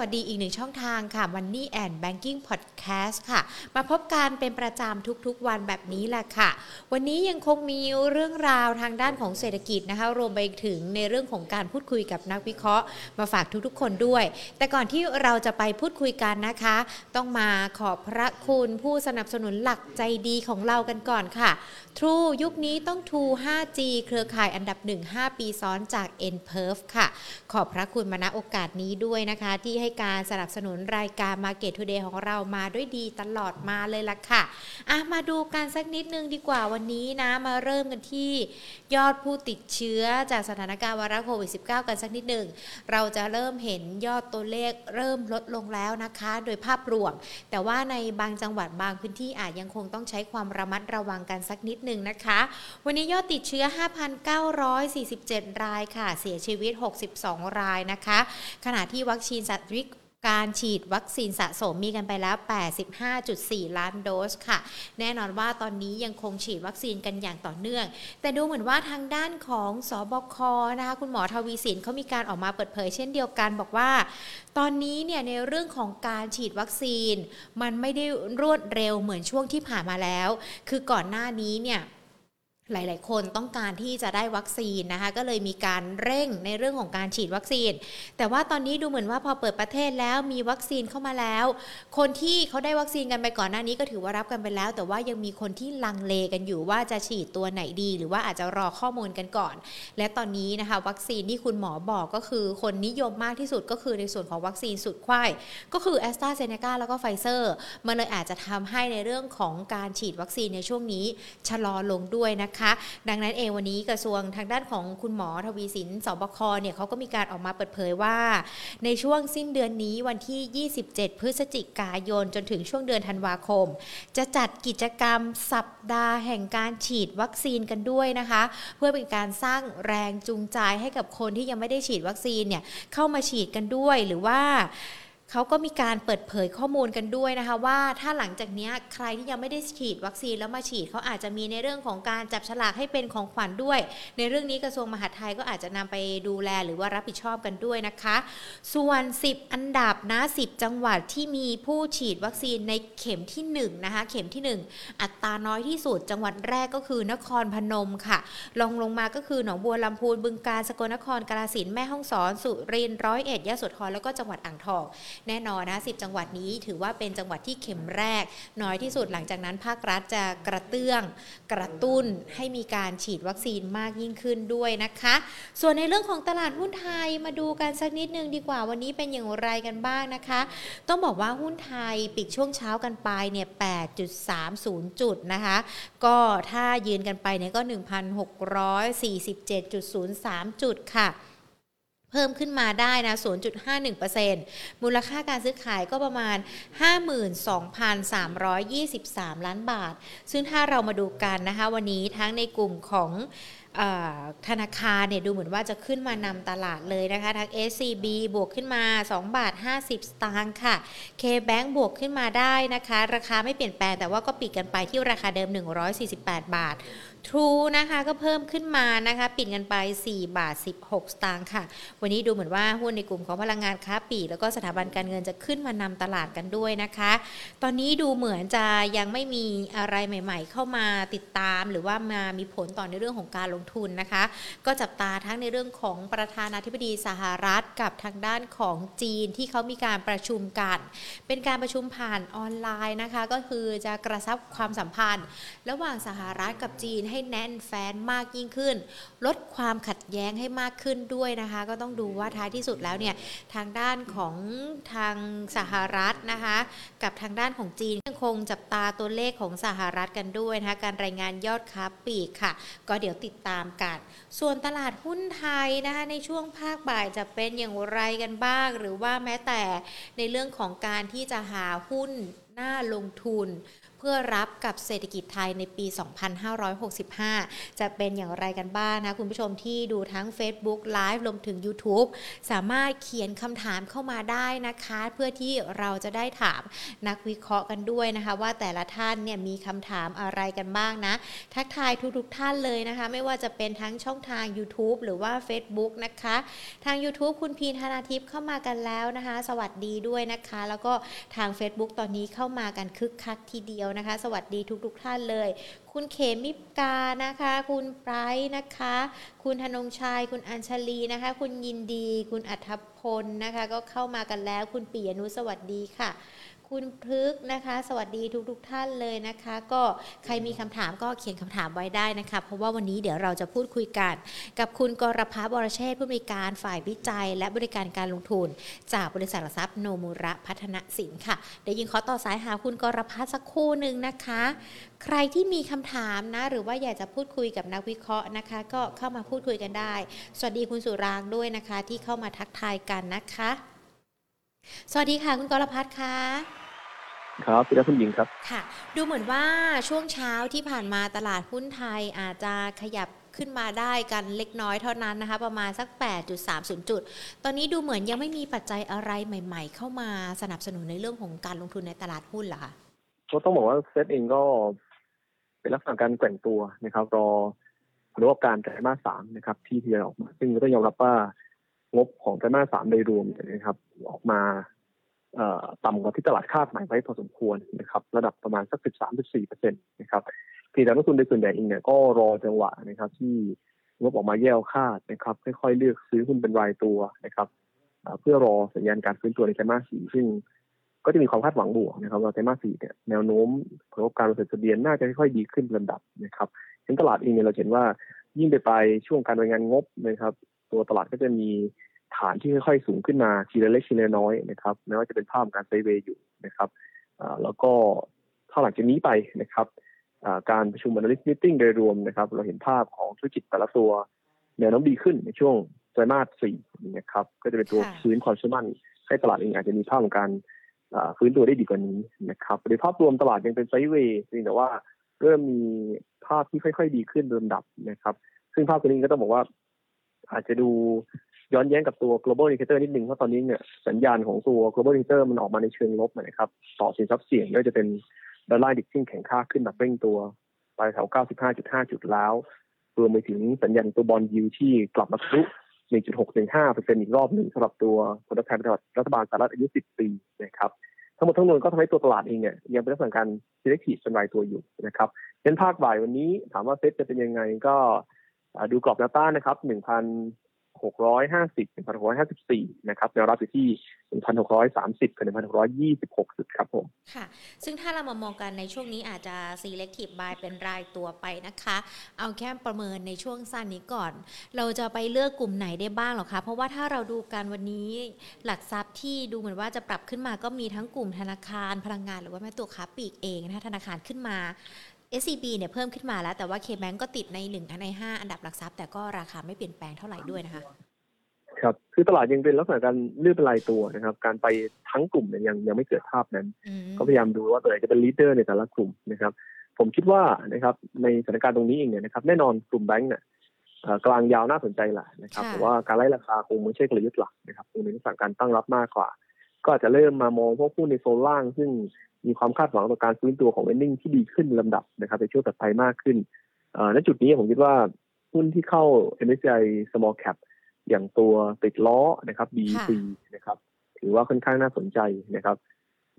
วัสดีอีกหนึ่งช่องทางค่ะ Money and Banking Podcast ค่ะ มาพบกันเป็นประจำทุกๆวันแบบนี้แหละค่ะ วันนี้ยังคงมีเรื่องราวทางด้านของเศรษฐกิจนะคะ รวมไปถึงในเรื่องของการพูดคุยกับนักวิเคราะห์ มาฝากทุกๆ คนด้วย แต่ก่อนที่เราจะไปพูดคุยกันนะคะ ต้องมาขอบพระคุณผู้สนับสนุนหลักใจดีของเรากันก่อนค่ะ True ยุคนี้ต้อง True 5G เครือข่ายอันดับ 1 5 ปีซ้อนจาก n p e r f ค่ะ ขอบพระคุณมาณโอกาสนี้ด้วยนะคะ ที่ให้การสนับสนุนรายการ Market Today ของเรามาด้วยดีตลอดมาเลยล่ะค่ะอะมาดูกันสักนิดนึงดีกว่าวันนี้นะมาเริ่มกันที่ยอดผู้ติดเชื้อจากสถานการณ์วาระโควิด -19 กันสักนิดหนึ่งเราจะเริ่มเห็นยอดตัวเลขเริ่มลดลงแล้วนะคะ โดยภาพรวม แต่ว่าในบางจังหวัดบางพื้นที่อาจยังคงต้องใช้ความระมัดระวังกันสักนิดหนึ่งนะคะ วันนี้ยอดติดเชื้อ 5,947 รายค่ะ เสียชีวิต 62 รายนะคะ ขณะที่วัคซีนสัตว์วิก การฉีดวัคซีนสะสมมีกันไปแล้ว 85.4 ล้านโดสค่ะ แน่นอนว่าตอนนี้ยังคงฉีดวัคซีนกันอย่างต่อเนื่อง แต่ดูเหมือนว่าทางด้านของสอบคนะคะคุณหมอทวีสินเขามีการออกมาเปิดเผยเช่นเดียวกันบอกว่า ตอนนี้เนี่ยในเรื่องของการฉีดวัคซีน มันไม่ได้รวดเร็วเหมือนช่วงที่ผ่านมาแล้ว คือก่อนหน้านี้เนี่ย หลาย ๆ คนต้องการที่จะได้วัคซีนนะคะ ก็เลยมีการเร่งในเรื่องของการฉีดวัคซีน แต่ว่าตอนนี้ดูเหมือนว่าพอเปิดประเทศแล้วมีวัคซีนเข้ามาแล้ว คนที่เขาได้วัคซีนกันไปก่อนหน้านี้ก็ถือว่ารับกันไปแล้ว แต่ว่ายังมีคนที่ลังเลกันอยู่ว่าจะฉีดตัวไหนดี หรือว่าอาจจะรอข้อมูลกันก่อน และตอนนี้นะคะ วัคซีนที่คุณหมอบอกก็คือ คนนิยมมากที่สุดก็คือในส่วนของวัคซีนสุดควายก็คือแอสตราเซเนกาแล้วก็ไฟเซอร์มันเลยอาจจะทำให้ในเรื่องของการฉีดวัคซีนในช่วงนี้ชะลอลงด้วยนะคะดังนั้นเองวันนี้กระทรวงทางด้านของคุณหมอทวีศิลป์ ศบคเนี่ยเขาก็มีการออกมาเปิดเผยว่า ในช่วงสิ้นเดือนนี้วันที่ 27 พฤศจิกายนจนถึงช่วงเดือนธันวาคม จะจัดกิจกรรมสัปดาห์แห่งการฉีดวัคซีนกันด้วยนะคะ เพื่อเป็นการสร้างแรงจูงใจให้กับคนที่ยังไม่ได้ฉีดวัคซีนเนี่ยเข้ามาฉีดกันด้วยหรือว่า เขาก็มีการเปิดเผยข้อมูลกันด้วยนะคะ ว่าถ้าหลังจากนี้ใครที่ยังไม่ได้ฉีดวัคซีนแล้วมาฉีดเขาอาจจะมีในเรื่องของการจับฉลากให้เป็นของขวัญด้วย ในเรื่องนี้กระทรวงมหาดไทยก็อาจจะนำไปดูแลหรือว่ารับผิดชอบกันด้วยนะคะ ส่วน 10 อันดับนะ10 จังหวัดที่มีผู้ฉีดวัคซีนในเข็มที่1นะคะเข็มที่ 1 อัตราน้อยที่สุด จังหวัดแรกก็คือนครพนมค่ะลองลงมาก็คือหนองบัวลำพูนบึงกาฬสกลนครกาฬสินธุ์แม่ฮ่องสอน สุรินทร์ร้อยเอ็ดยะโสธรแล้วก็จังหวัดอ่างทองแน่นอนนะสิจังหวัดนี้ถือว่าเป็นจังหวัดที่เข็มแรก น้อยที่สุดหลังจากนั้นภาครัฐจะกระเตื้อง กระตุ้นให้มีการฉีดวัคซีนมากยิ่งขึ้นด้วยนะคะ ส่วนในเรื่องของตลาดหุ้นไทยมาดูกันสักนิดนึงดีกว่าวันนี้เป็นอย่างไรกันบ้างนะคะ ต้องบอกว่าหุ้นไทยปิดช่วงเช้ากันไปเนี่ย 8.30 จุดนะคะ ก็ถ้ายืนกันไปเนี่ยก็ 1,647.03 จุดค่ะ เพิ่มขึ้นมาได้นะ 0.51%มูลค่าการซื้อขายก็ประมาณ 52,323 ล้านบาท ซึ่งถ้าเรามาดูกันนะคะ วันนี้ทั้งในกลุ่มของธนาคารเนี่ยดูเหมือนว่าจะขึ้นมานำตลาดเลยนะคะ ทั้ง SCB บวกขึ้นมา 2 บาท 50 สตางค์ค่ะ KBank บวกขึ้นมาได้นะคะ ราคาไม่เปลี่ยนแปลงแต่ว่าก็ปิดกันไปที่ราคาเดิม 148 บาท True นะคะก็เพิ่มขึ้นมานะคะปิดกันไป 4 บาท 16 สตางค์ค่ะ วันนี้ดูเหมือนว่าหุ้นในกลุ่มของพลังงานค้าปลีกแล้วก็สถาบันการเงินจะขึ้นมานำตลาดกันด้วยนะคะ ตอนนี้ดูเหมือนจะยังไม่มีอะไรใหม่ ๆ เข้ามาติดตาม หรือว่ามามีผลต่อในเรื่องของการลงทุนนะคะ ก็จับตาทั้งในเรื่องของประธานาธิบดีสหรัฐกับทางด้านของจีนที่เขามีการประชุมกัน เป็นการประชุมผ่านออนไลน์นะคะ ก็คือจะกระชับความสัมพันธ์ ระหว่างสหรัฐกับจีนให้แน่นแฟนมากยิ่งขึ้น ลดความขัดแย้งให้มากขึ้นด้วยนะคะ ก็ต้องดูว่าท้ายที่สุดแล้วเนี่ยทางด้านของทางสหรัฐนะคะ กับทางด้านของจีนยังคงจับตาตัวเลขของสหรัฐกันด้วยนะคะการรายงานยอดค้าปลีกค่ะ ก็เดี๋ยวติดตามกัน ส่วนตลาดหุ้นไทยนะคะในช่วงภาคบ่ายจะเป็นอย่างไรกันบ้าง หรือว่าแม้แต่ในเรื่องของการที่จะหาหุ้นน่าลงทุน เพื่อรับกับเศรษฐกิจไทยในปี 2565 จะเป็นอย่างไรกันบ้างนะ คุณผู้ชมที่ดูทั้ง Facebook Live รวมถึง YouTube สามารถเขียนคำถามเข้ามาได้นะคะ เพื่อที่เราจะได้ถามนักวิเคราะห์กันด้วยนะคะ ว่าแต่ละท่านเนี่ยมีคำถามอะไรกันบ้างนะ ทักทายทุกๆท่านเลยนะคะ ไม่ว่าจะเป็นทั้งช่องทาง YouTube หรือว่า Facebook นะคะ ทาง YouTube คุณพีธนาทิพย์เข้ามากันแล้วนะคะ สวัสดีด้วยนะคะ แล้วก็ทาง Facebook ตอนนี้เข้ามากันคึกคักทีเดียวนะคะ สวัสดีทุกๆท่านเลย คุณเขมิกานะคะ คุณไบรท์นะคะ คุณธนงชัย คุณอัญชลีนะคะ คุณยินดี คุณอัธพลนะคะ ก็เข้ามากันแล้ว คุณปียนุสวัสดีค่ะ คุณพฤกนะคะ สวัสดีทุกๆทท่านเลยนะคะ ก็ใครมีคำถามก็เขียนคำถามไว้ได้นะคะ เพราะว่าวันนี้เดี๋ยวเราจะพูดคุยกัน กับคุณกรพัฒน์บรเชษผู้อำนวยการฝ่ายวิจัย และบริการการลงทุน จากบริษัทหลักทรัพย์โนมูระพัฒนสินค่ะ เดี๋ยวยิงขอต่อสายหาคุณกรพัฒน์สักครู่หนึ่งนะคะ ใครที่มีคำถามนะ หรือว่าอยากจะพูดคุยกับนักวิเคราะห์นะคะ ก็เข้ามาพูดคุยกันได้ สวัสดีคุณสุรางด้วยนะคะ ที่เข้ามาทักทายกันนะคะ สวัสดีค่ะ คุณกรพัฒน์ค่ะครับพี่รัคุณหญิงครับค่ะ ดูเหมือนว่าช่วงเช้าที่ผ่านมาตลาดหุ้นไทยอาจจะขยับขึ้นมาได้กันเล็กน้อยเท่านั้นนะคะ ประมาณสัก 8.30 จุด ตอนนี้ดูเหมือนยังไม่มีปัจจัยอะไรใหม่ ๆ เข้ามาสนับสนุนในเรื่องของการลงทุนในตลาดหุ้นเหรอคะก็ต้องบอกว่าเซตเองก็เป็นลักษณะการแกว่งตัวนะครับ รอผลประกอบการไตรมาสสามนะครับ ที่ทยอยออกมา ซึ่งก็ต้องยอมรับว่า งบของไตรมาสสามโดยรวมเนี่ยนะครับ ออกมาต่ำกว่าที่ตลาดคาดหมายไว้พอสมควรนะครับระดับประมาณสัก 13-14เปอร์เซ็นต์นะครับที่นักลงทุนโดยส่วนใหญ่เองเนี่ยก็รอจังหวะนะครับที่งบออกมาแย่คาดนะครับค่อยๆเลือกซื้อหุ้นเป็นรายตัวนะครับเพื่อรอสัญญาณการฟื้นตัวในไตรมาสสี่ซึ่งก็จะมีความคาดหวังบวกนะครับว่าไตรมาสสี่เนี่ยแนวโน้มผลประกอบการบริษัททะเบียนน่าจะค่อยๆดีขึ้นลำดับนะครับถึงตลาดเองเนี่ยเราเห็นว่ายิ่งไปไปช่วงการรายงานงบนะครับ ตัวตลาดก็จะมีฐานที่ค่อยๆสูงขึ้นมาทีละเล็กทีละน้อยนะครับแม้ว่าจะเป็นภาพของการไซด์เวย์อยู่นะครับอ่าแล้วก็ถ้าหลังจากนี้ไปนะครับอ่าการประชุม analyst meeting โดยรวมนะครับ เราเห็นภาพของธุรกิจแต่ละตัวแนวโน้มดีขึ้นในช่วงไตรมาสสี่นะครับ ก็จะเป็นตัวค่ะฟื้นความเชื่อมั่นให้ตลาดเองอาจจะมีภาพของการอ่าฟื้นตัวได้ดีกว่านี้นะครับโดยภาพรวมตลาดยังเป็นไซด์เวย์เพียงแต่ว่าเริ่มมีภาพที่ค่อย ๆ ดีขึ้นโดยลำดับนะครับ ซึ่งภาพตัวนี้ก็ต้องบอกว่า อาจจะดูย้อนแย้งกับตัว global indicator นิดนึงเพราะตอนนี้เนี่ยสัญญาณของตัว global indicator มันออกมาในเชิงลบนะครับ ต่อสินทรัพย์เสี่ยงไม่ว่าจะเป็น Dollar Index แข็งค่าขึ้นแบบเร่งตัว ไปแถว 95.5 จุดแล้วรวมไปถึงสัญญาณตัว bond yield ที่กลับมาทะลุ 1.615เปอร์เซ็นต์อีกรอบหนึ่งสำหรับตัวผลตอบแทนพันธบัตรรัฐบาลสหรัฐอายุ 10 ปีนะครับทั้งหมดทั้งมวลก็ทำให้ตัวตลาดเองเนี่ยยังเป็นลักษณะการ selective เป็นรายตัวอยู่นะครับเช่นภาคบ่ายวันนี้ถามว่าเซ็ตจะเป็นยังไงก็ ดูกรอบแนวต้านนะครับ1,650 1,654นะครับแนวรับอยู่ที่1,630กับ1,626จุดครับผมค่ะ ซึ่งถ้าเรามามองกันในช่วงนี้อาจจะ selective buy เป็นรายตัวไปนะคะ เอาแค่ประเมินในช่วงสั้นนี้ก่อน เราจะไปเลือกกลุ่มไหนได้บ้างหรอคะ เพราะว่าถ้าเราดูกันวันนี้หลักทรัพย์ที่ดูเหมือนว่าจะปรับขึ้นมาก็มีทั้งกลุ่มธนาคารพลังงาน หรือว่าแม้ตัวค้าปลีกเองนะคะธนาคารขึ้นมา SCB เนี่ยเพิ่มขึ้นมาแล้ว แต่ว่า KBank ก็ติดใน1ใน5อันดับหลักทรัพย์ แต่ก็ราคาไม่เปลี่ยนแปลงเท่าไหร่ด้วยนะคะ ครับ คือตลาดยังเป็นลักษณะการเลือกเป็นรายตัวนะครับ การไปทั้งกลุ่มเนี่ยยังยังไม่เกิดภาพนั้นอืมก็พยายามดูว่าตัวไหนจะเป็นลีดเดอร์ในแต่ละกลุ่มนะครับ ผมคิดว่านะครับในสถานการณ์ตรงนี้เองเนี่ยนะครับแน่นอนกลุ่มแบงก์เนี่ยเอ่อกลางยาวน่าสนใจแหละนะครับค่ะแต่ว่าการไล่ราคาคงไม่ใช่กลยุทธ์หลักนะครับคงเป็นลักษณะการตั้งรับมากกว่า ก็อาจจะเริ่มมามองพวกหุ้นในโซนล่าง ซึ่ง มีความคาดหวังต่อการฟื้นตัวของ e a r n i n g ที่ดีขึ้นลำดับนะครับในช่วงต่อไปมากขึ้นเอ่อณจุดนี้ผมคิดว่าหุ้นที่เข้า MSCI Small Cap อย่างตัวติดล้อนะครับ BEC นะครับถือว่าค่อนข้างน่าสนใจนะครับ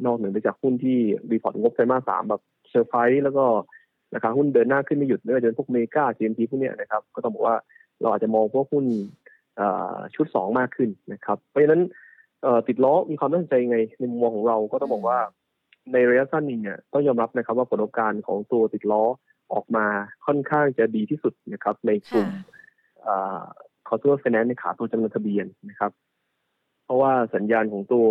นอกเหนือไปจากหุ้นที่ report งบไตรมาสสามแบบเซอร์ไพรส์แล้วก็ราคาหุ้นเดินหน้าขึ้นไม่หยุดไม่ว่าจะเป็นพวกเมกา GMT พวกเนี้ยนะครับ ก็ต้องบอกว่าเราอาจจะมองพวกหุ้นเอ่อชุดสองมากขึ้นนะครับ เพราะฉะนั้นเอ่อติดล้อมีความน่าสนใจยังไงในมุมมองของเราก็ต้องบอกว่า ในระยะสั้นนี้เนี่ยต้องยอมรับนะครับว่าผลประกอบการของตัวติดล้อออกมาค่อนข้างจะดีที่สุดนะครับ ในกลุ่มค่ะคอร์ตัว finance ในขาตัวจำนำทะเบียนนะครับ เพราะว่าสัญญาณของตัว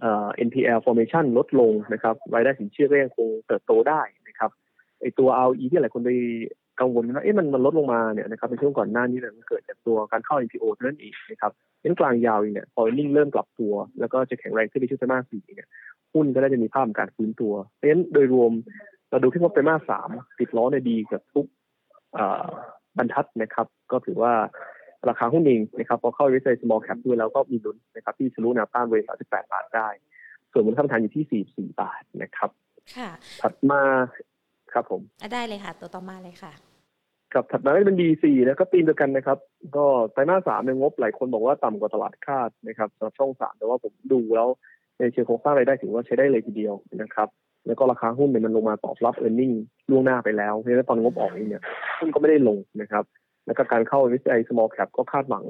เอ่อ NPL formation ลดลงนะครับรายได้สินเชื่อก็ยังคงเติบโตได้นะครับไอตัว ROE ที่หลายคนไปกังวลว่าเอ๊ะมันมันลดลงมาเนี่ยนะครับในช่วงก่อนหน้านี้เนี่ยมันเกิดจากตัวการเข้า NPO เท่านั้นเองนะครับเน้นกลางยาวเองเนี่ยพอนิ่งเริ่มกลับตัว แล้วก็จะแข็งแรงขึ้นในช่วงไตรมาสสี่เนี่ย หุ้นก็ได้จะมีภาพการฟื้นตัวเพราะฉะนั้นโดยรวมเราดูที่งบไตรมาสสามติดล้อในดีกับทุกบรรทัดนะครับ ก็ถือว่าราคาหุ้นเองนะครับพอเข้าวิสัย small cap ด้วยแล้วก็มีลุ้นนะครับที่ทะลุแนวต้านบริษัท38บาทได้ ส่วนมูลค่าทานอยู่ที่ 44 บาทนะครับ ค่ะ ถัดมาครับผมได้เลยค่ะ ตัวต่อมาเลยค่ะครับถัดมาก็เป็น DC นะก็ตีมเดียวกันนะครับ ก็ไตรมาสสามในงบหลายคนบอกว่าต่ำกว่าตลาดคาดนะครับสำหรับช่องสามแต่ว่าผมดูแล้ว ในเชิงโครงสร้างรายได้ถือว่าใช้ได้เลยทีเดียวนะครับแล้วก็ราคาหุ้นเนี่ยมันลงมาตอบรับเออร์เน็งล่วงหน้าไปแล้วเพราะฉะนั้นตอนงบออกเองเนี่ยหุ้นก็ไม่ได้ลงนะครับแล้วก็การเข้าวิจัย small cap ก็คาดหวัง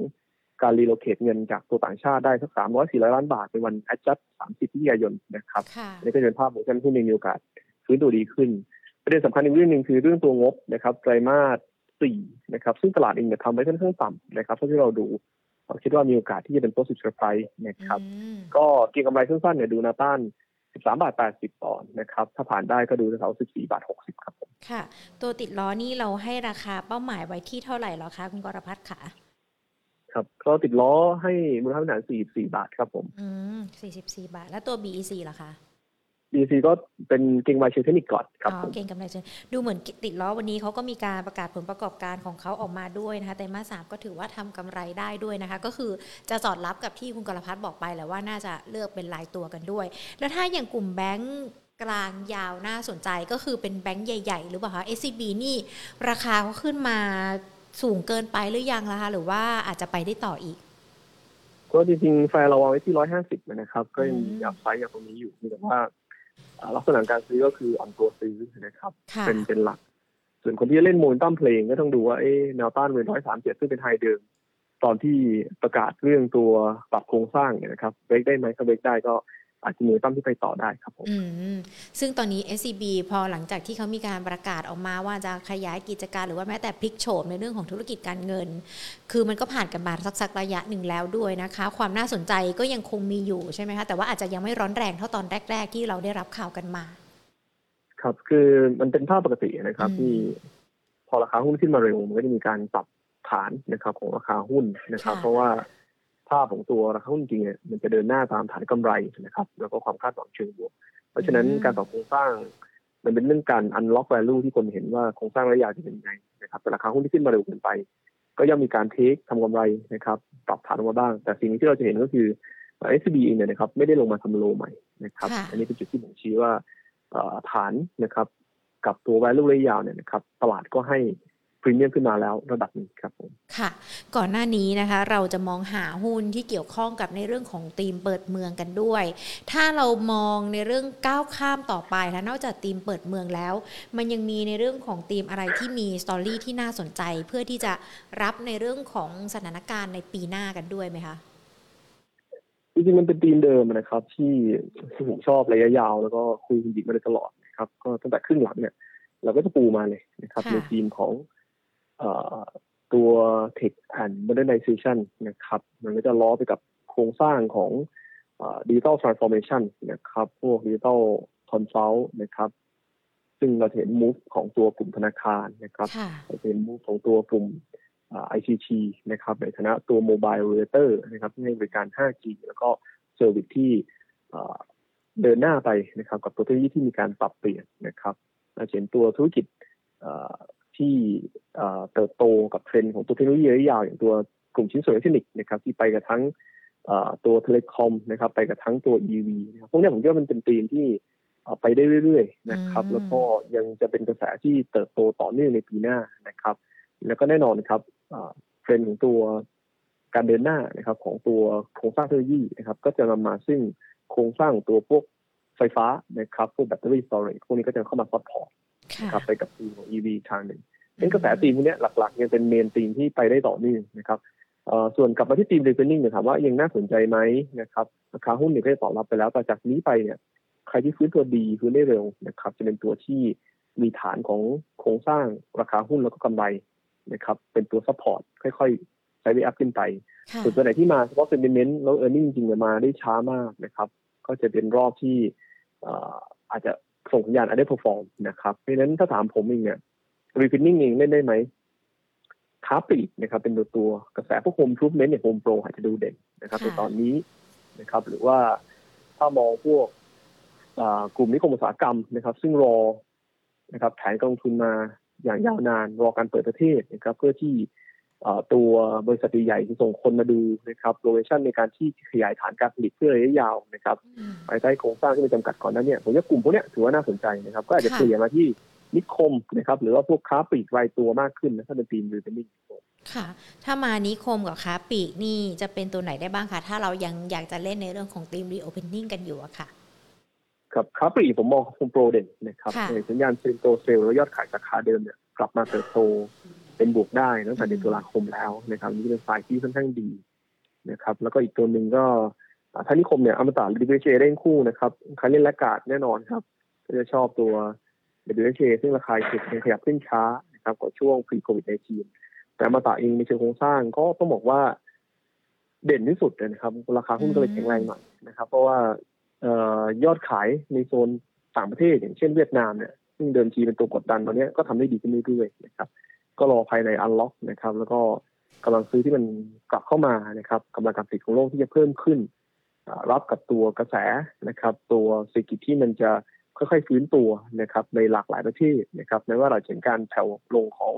การ relocate เงินจากตัวต่างชาติได้สักสามร้อยสี่ร้อยล้านบาทในวัน adjust สามสิบมิถุนายนนะครับค่ะอันนี้ก็จะเป็นภาพของการหุ้นในมีโอกาสฟื้นตัวดีขึ้น ประเด็นสำคัญอีกเรื่องหนึ่งคือเรื่องตัวงบนะครับไตรมาสสี่นะครับซึ่งตลาดเองเนี่ยทำไว้ค่อนข้างต่ำนะครับเท่าที่เราดูเรา คิดว่ามีโอกาสที่จะเป็น positive surprise นะครับอืมก็เก็งกำไรสั้นๆเนี่ยดูแนวต้าน 13 บาท 80 ต่อนะครับ ถ้าผ่านได้ก็ดูแถวๆ14 บาท 60 ครับผมค่ะ ตัวติดล้อนี่เราให้ราคาเป้าหมายไว้ที่เท่าไหร่แล้วคะคุณกรพัฒน์ค่ะครับก็ติดล้อให้มูลค่าพื้นฐาน44 บาทครับผม อืมสี่สิบสี่บาท แล้วตัว BEC ล่ะคะ BC ก็เป็นเก็งกำไรเชิงเทคนิคก่อนครับอ๋อผมเก่งกำไรเชิงดูเหมือนติดล้อวันนี้เขาก็มีการประกาศผลประกอบการของเขาออกมาด้วยนะคะแต่มาสสามก็ถือว่าทำกำไรได้ด้วยนะคะ ก็คือจะสอดรับกับที่คุณกรพัฒน์บอกไปแหละว่าน่าจะเลือกเป็นรายตัวกันด้วย แล้วถ้าอย่างกลุ่มแบงก์กลางยาวน่าสนใจก็คือเป็นแบงก์ใหญ่ ๆ หรือเปล่าคะ SCB นี่ราคาเขาขึ้นมาสูงเกินไปหรือยังล่ะคะหรือว่าอาจจะไปได้ต่ออีกก็จริงๆแฟร์เราวางไว้ที่150นะครับ ก็ยังมีอืม upside อย่างตรงนี้อยู่แต่ว่าอ่า ลักษณะการซื้อก็คืออ่อนตัวซื้อนะครับค่ะเป็นเป็นหลัก ส่วนคนที่จะเล่น momentum play ก็ต้องดูว่าเอ๊ะแนวต้านเป็นร้อยสามเจ็ดซึ่งเป็น high เดิม ตอนที่ประกาศเรื่องตัวปรับโครงสร้างเนี่ยนะครับเบรกได้ไหมถ้าเบรกได้ก็ อาจจะมีโมเมนตัมที่ไปต่อได้ครับผมอืมซึ่งตอนนี้ SCB พอหลังจากที่เขามีการประกาศออกมาว่าจะขยายกิจการหรือว่าแม้แต่พลิกโฉมในเรื่องของธุรกิจการเงิน คือมันก็ผ่านกันมาสักสักระยะหนึ่งแล้วด้วยนะคะ ความน่าสนใจก็ยังคงมีอยู่ใช่ไหมคะแต่ว่าอาจจะยังไม่ร้อนแรงเท่าตอนแรก ๆ ที่เราได้รับข่าวกันมา ครับคือมันเป็นภาพปกตินะครับอืมที่พอราคาหุ้นขึ้นมาเร็วมันก็จะมีการปรับฐานนะครับ ของราคาหุ้นนะครับ เพราะว่า ภาพของตัวราคาหุ้นจริงเนี่ยมันจะเดินหน้าตามฐานกำไรนะครับ แล้วก็ความคาดหวังเชิงบวก เพราะฉะนั้นการปรับโครงสร้าง มันเป็นเรื่องการ unlock value ที่คนเห็นว่าโครงสร้างระยะยาวจะเป็นยังไงนะครับแต่ราคาหุ้นที่ขึ้นมาเร็วเกินไป ก็ย่อมมีการเทคทำกำไรนะครับ ปรับฐานออกมาบ้าง แต่สิ่งที่เราจะเห็นก็คือ SCB เองเนี่ยนะครับไม่ได้ลงมาทำโลใหม่นะครับค่ะอันนี้เป็นจุดที่ผมชี้ว่าเอ่อฐานนะครับ กับตัว value ระยะยาวเนี่ยนะครับตลาดก็ให้ พรีเมียมขึ้นมาแล้วระดับหนึ่งครับผมค่ะ ก่อนหน้านี้นะคะ เราจะมองหาหุ้นที่เกี่ยวข้องกับในเรื่องของธีมเปิดเมืองกันด้วย ถ้าเรามองในเรื่องก้าวข้ามต่อไปแล้วนอกจากธีมเปิดเมืองแล้ว มันยังมีในเรื่องของธีมอะไรที่มีสตอรี่ที่น่าสนใจ เพื่อที่จะรับในเรื่องของสถานการณ์ในปีหน้ากันด้วยไหมคะจริงๆมันเป็นธีมเดิมนะครับ ที่ที่ผมชอบระยะยาว แล้วก็คุยคุณหญิงมาโดยตลอดนะครับ ก็ตั้งแต่ครึ่งหลังเนี่ย เราก็จะปูมาเลยนะครับค่ะในธีมของเอ่อ ตัว Tech and Modernization นะครับ มันก็จะล้อไปกับโครงสร้างของ digital transformation นะครับ พวก digital consult นะครับ ซึ่งเราจะเห็น move ของตัวกลุ่มธนาคารนะครับค่ะเราจะเห็น move ของตัวกลุ่มอ่า ICT นะครับในฐานะตัว Mobile Operator นะครับที่ให้บริการ 5G แล้วก็ service ที่อ่าเดินหน้าไปนะครับ กับตัวเทคโนโลยีที่มีการปรับเปลี่ยนนะครับเราจะเห็นตัวธุรกิจอ่า ที่อ่าเติบโตกับเทรนด์ของตัวเทคโนโลยีระยะยาวอย่างตัวกลุ่มชิ้นส่วนอิเล็กทรอนิกส์นะครับที่ไปกับทั้งอ่าตัว telecom นะครับไปกับทั้งตัว EV นะครับพวกเนี้ยผมคิดว่ามันเป็นธีมที่อ่าไปได้เรื่อยๆนะครับอืมแล้วก็ยังจะเป็นกระแสที่เติบโตต่อเนื่องในปีหน้านะครับ แล้วก็แน่นอนนะครับอ่าเทรนด์ของตัวการเดินหน้านะครับของตัวโครงสร้างเทคโนโลยีนะครับก็จะนำมาซึ่งโครงสร้างตัวพวกไฟฟ้านะครับพวกแบตเตอรี่ storage พวกนี้ก็จะเข้ามา support ค่ะ นะครับไปกับธีมของ EV ทางหนึ่งเป็นกระแสธีมพวกเนี้ยหลักๆยังเป็น main theme ที่ไปได้ต่อเนื่องนะครับเอ่อส่วนกลับมาที่ธีม refining เนี่ยถามว่ายังน่าสนใจไหมนะครับราคาหุ้นเนี่ยก็จะตอบรับไปแล้วแต่จากนี้ไปเนี่ยใครที่ฟื้นตัวดีฟื้นได้เร็วนะครับ จะเป็นตัวที่มีฐานของโครงสร้างราคาหุ้นแล้วก็กำไรนะครับ เป็นตัว support ค่อยๆ sideway up ขึ้นไปค่ะส่วนตัวไหนที่มาเฉพาะ sentiment แล้ว earning จริงๆเนี่ยมาได้ช้ามากนะครับ ก็จะเป็นรอบที่เอ่ออาจจะ ส่งสัญญาณ underperform นะครับเพราะฉะนั้นถ้าถามผมเองเนี่ย refining เองเล่นได้ไหมค้าปลีกนะครับ เป็นตัวตัวกระแสพวก home improvement เนี่ยโฮมโปรอาจจะดูเด่นนะครับในตอนนี้นะครับ หรือว่าถ้ามองพวกกลุ่มนิคมอุตสาหกรรมนะครับ ซึ่งรอนะครับ แผนการลงทุนมาอย่างยาวนานรอการเปิดประเทศนะครับ เพื่อที่ ตัวบริษัทใหญ่ที่ส่งคนมาดูนะครับ location ในการที่ขยายฐานการผลิตเพื่อระยะยาวนะครับภายใต้โครงสร้างที่เป็นจำกัดก่อนนั้นเนี่ยผมว่ากลุ่มพวกนี้ถือว่าน่าสนใจนะครับ ก็อาจจะเปลี่ยนมาที่นิคมนะครับหรือว่าพวกค้าปลีกรายตัวมากขึ้นนะถ้าเป็นธีม reopeningค่ะ ถ้ามานิคมกับค้าปลีกนี่จะเป็นตัวไหนได้บ้างคะ ถ้าเรายังอยากจะเล่นในเรื่องของตีมรีโอเพนนิ่งกันอยู่อะค่ะครับค้าปลีกผมมองคงโปรเด่นนะครับในสัญญาณเซ็นโตเซลแล้วยอดขายสาขาเดิมเนี่ยกลับมาเติบโต เป็นบวกได้ตั้งแต่เดือนตุลาคมแล้วนะครับนี่เป็นฝ่ายที่ค่อนข้างดีนะครับ แล้วก็อีกตัวหนึ่งก็ท่านิคมเนี่ยอมตะดีเวชเร่งคู่นะครับใครเล่นและกาดแน่นอนครับก็จะชอบตัว WHA ซึ่งราคาสุดขยับขึ้นช้านะครับกว่าช่วง pre covid 19แต่มาตาเองในเชิงโครงสร้างก็ต้องบอกว่าเด่นที่สุดเลยนะครับ ราคาหุ้นก็เลยแข็งแรงหน่อยนะครับ เพราะว่ายอดขายในโซนต่างประเทศอย่างเช่นเวียดนามเนี่ยซึ่งเดิมทีเป็นตัวกดดันตอนนี้ก็ทำได้ดีขึ้นเรื่อยๆนะครับ ก็รอภายในอันล็อกนะครับ แล้วก็กำลังซื้อที่มันกลับเข้ามานะครับกำลังการผลิตของโลกที่จะเพิ่มขึ้น รับกับตัวกระแสนะครับ ตัวเศรษฐกิจที่มันจะค่อยๆฟื้นตัวนะครับในหลากหลายประเทศนะครับแม้ว่าเราเห็นการแผ่วลงของ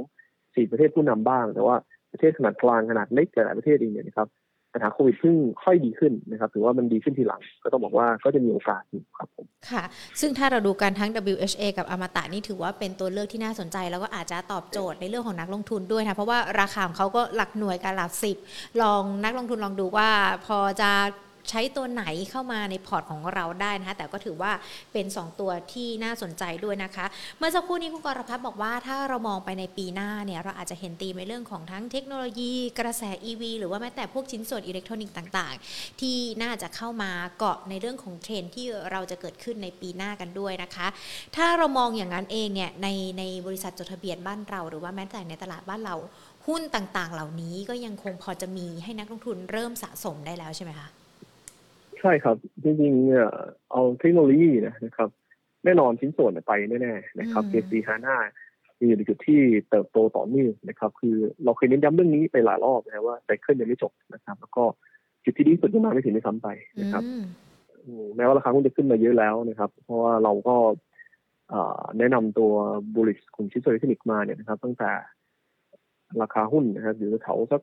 สี่ประเทศผู้นำบ้าง แต่ว่าประเทศขนาดกลางขนาดเล็กหลายประเทศเองเนี่ยนะครับปัญหาโควิดเพิ่งค่อยดีขึ้นนะครับ ถือว่ามันดีขึ้นทีหลัง ก็ต้องบอกว่าก็จะมีโอกาสครับ ค่ะ ซึ่งถ้าเราดูการทั้ง WHA กับอมตะนี่ถือว่าเป็นตัวเลือกที่น่าสนใจ แล้วก็อาจจะตอบโจทย์ในเรื่องของนักลงทุนด้วยนะเพราะว่าราคาของเขาก็หลักหน่วยกับหลักสิบลองนักลงทุนลองดูว่าพอจะ ใช้ตัวไหนเข้ามาในพอร์ตของเราได้นะคะแต่ก็ถือว่าเป็น 2 ตัวที่น่าสนใจด้วยนะคะ เมื่อสักครู่นี้คุณกรพัฒน์บอกว่าถ้าเรามองไปในปีหน้าเนี่ยเราอาจจะเห็นธีมในเรื่องของทั้งเทคโนโลยี กระแส EV หรือว่าแม้แต่พวกชิ้นส่วนอิเล็กทรอนิกส์ต่างๆ ที่น่าจะเข้ามาเกาะในเรื่องของเทรนด์ที่เราจะเกิดขึ้นในปีหน้ากันด้วยนะคะ ถ้าเรามองอย่างนั้นเองเนี่ยในในบริษัทจดทะเบียนบ้านเรา หรือว่าแม้แต่ในตลาดบ้านเราหุ้นต่างๆ เหล่านี้ก็ยังคงพอจะมีให้นักลงทุนเริ่มสะสมได้แล้วใช่ไหมคะ ช่ครับจริงๆเนี่ยเอาเทคโนโลยีนะครับ แน่นอนชิ้นส่วนไปแน่ๆนะครับ KC 5 5มีอยู่ในจุดที่เติบโตต่อเนื่องนะครับ คือเราเคยเน้นย้ำเรื่องนี้ไปหลายรอบนะว่าไซเคิลยังไม่จบนะครับ แล้วก็จุดที่ดีสุดยังมาไม่ถึงในซ้ำไปนะครับแม้ว่าราคาหุ้นจะขึ้นมาเยอะแล้วนะครับ เพราะว่าเราก็แนะนำตัว bullish กลุ่มชิ้นส่วนอิเล็กทรอนิกส์มาเนี่ยนะครับ ตั้งแต่ราคาหุ้นนะครับอยู่แถวสัก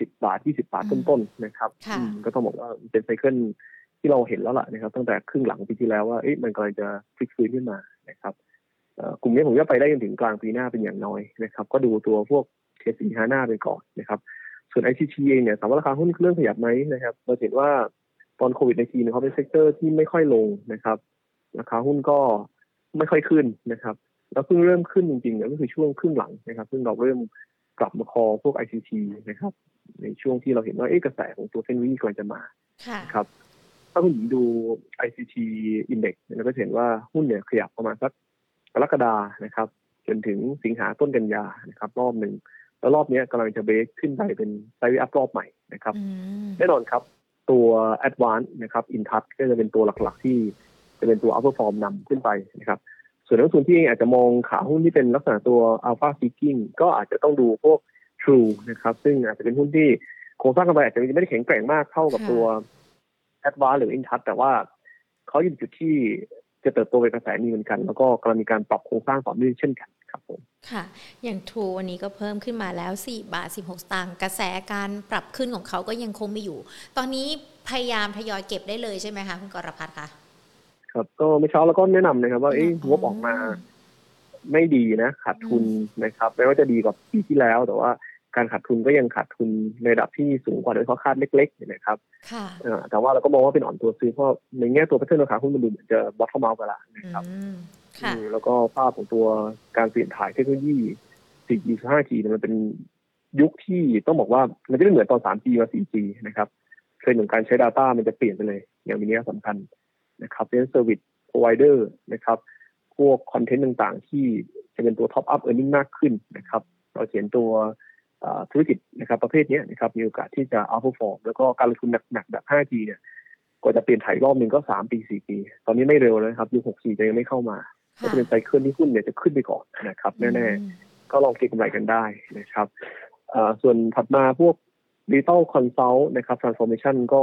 สิบบาทยี่สิบบาทต้นๆนะครับก็ต้องบอกว่าเป็น cycle ที่เราเห็นแล้วล่ะนะครับ ตั้งแต่ครึ่งหลังปีที่แล้วว่ามันกำลังจะพลิกฟื้นขึ้นมานะครับกลุ่มนี้ผมจะไปได้จนถึงกลางปีหน้าเป็นอย่างน้อยนะครับ ก็ดูตัวพวก KCE HANA ไปก่อนนะครับ ส่วน ICT เองเนี่ยสามารถราคาหุ้นเริ่มขยับไหมนะครับเราเห็นว่าตอนโควิด ICT เขาเป็น sector ที่ไม่ค่อยลงนะครับราคาหุ้นก็ไม่ค่อยขึ้นนะครับ แล้วเพิ่งเริ่มขึ้นจริงๆเนี่ยก็คือช่วงครึ่งหลังนะครับ ซึ่งเราเริ่ม กลับมา call พวก ICT นะครับ ในช่วงที่เราเห็นว่าเอ๊ะกระแสของตัวเทคโนโลยีกำลังจะมาครับ ถ้าคุณหญิงดู ICT Index เราก็เห็นว่าหุ้นเนี่ยขยับประมาณสักกรกฎานะครับ จนถึงสิงหาต้นกันยานะครับ รอบหนึ่งแล้วรอบนี้กำลังจะเบรกขึ้นไปเป็นไซด์อัพรอบใหม่นะครับ แน่นอนครับ ตัว Advance นะครับ Intouch ก็จะเป็นตัวหลักๆที่จะเป็นตัว upper form นำขึ้นไปนะครับ ส่วนนักทุนที่อาจจะมองขาหุ้นที่เป็นลักษณะตัว alpha seeking ก็อาจจะต้องดูพวก True นะครับ ซึ่งอาจจะเป็นหุ้นที่โครงสร้างกำไรอาจจะไม่ได้แข็งแกร่งมากเท่ากับตัว a d v a n c e หรือ Intouch แต่ว่าเขาอยู่จุดที่จะเติบโตไปกระแสนี้เหมือนกัน แล้วก็กำลังมีการปรับโครงสร้างต่อเนื่องเช่นกันครับผมค่ะ อย่างทูวันนี้ก็เพิ่มขึ้นมาแล้ว4บาท 16 สตางค์กระแสการปรับขึ้นของเขาก็ยังคงม่อยู่ ตอนนี้พยายามทยอยเก็บได้เลยใช่ไหมคะคุณกรพัฒน์คะ ครับ ก็เมื่อเช้าเราก็แนะนำนะครับ ว่าเอ๊ะงบออกมา ไม่ดีนะขาดทุนนะครับไม่ว่าจะดีกว่าปีที่แล้ว แต่ว่าการขาดทุนก็ยังขาดทุนในระดับที่สูงกว่าโดยเขาคาดเล็กๆนะครับแต่ว่าเราก็มองว่าเป็นอ่อนตัวซื้อเพราะในแง่ตัวพัฒนาราคาหุ้นมันดูเหมือนจะบอททอมเอาไปละนะครับแล้วก็ภาพของตัวการเปลี่ยนถ่ายเทคโนโลยี 4G 5G เนี่ยมันเป็นยุคที่ต้องบอกว่ามันจะไม่เหมือนตอน 3G มา 4G นะครับเทรนด์ของการใช้ Data มันจะเปลี่ยนไปเลย อย่างนี้สำคัญ นะครับเป็น service provider นะครับ พวก content ต่างๆ ที่จะเป็นตัว top up earning มากขึ้นนะครับ เราเห็นตัวธุรกิจนะครับประเภทนี้นะครับมีโอกาสที่จะ outperform แล้วก็การลงทุนหนักๆแบบ 5G เนี่ยกว่าจะเปลี่ยนถ่ายรอบหนึ่งก็ 3 ปี 4 ปี ตอนนี้ไม่เร็วเลยครับยุค 6G จะยังไม่เข้ามาก็จะเป็น cycle ที่หุ้นเนี่ยจะขึ้นไปก่อนนะครับแน่ๆ ก็ลองเก็งกำไรกันได้นะครับส่วนถัดมาพวก digital consult นะครับ transformation ก็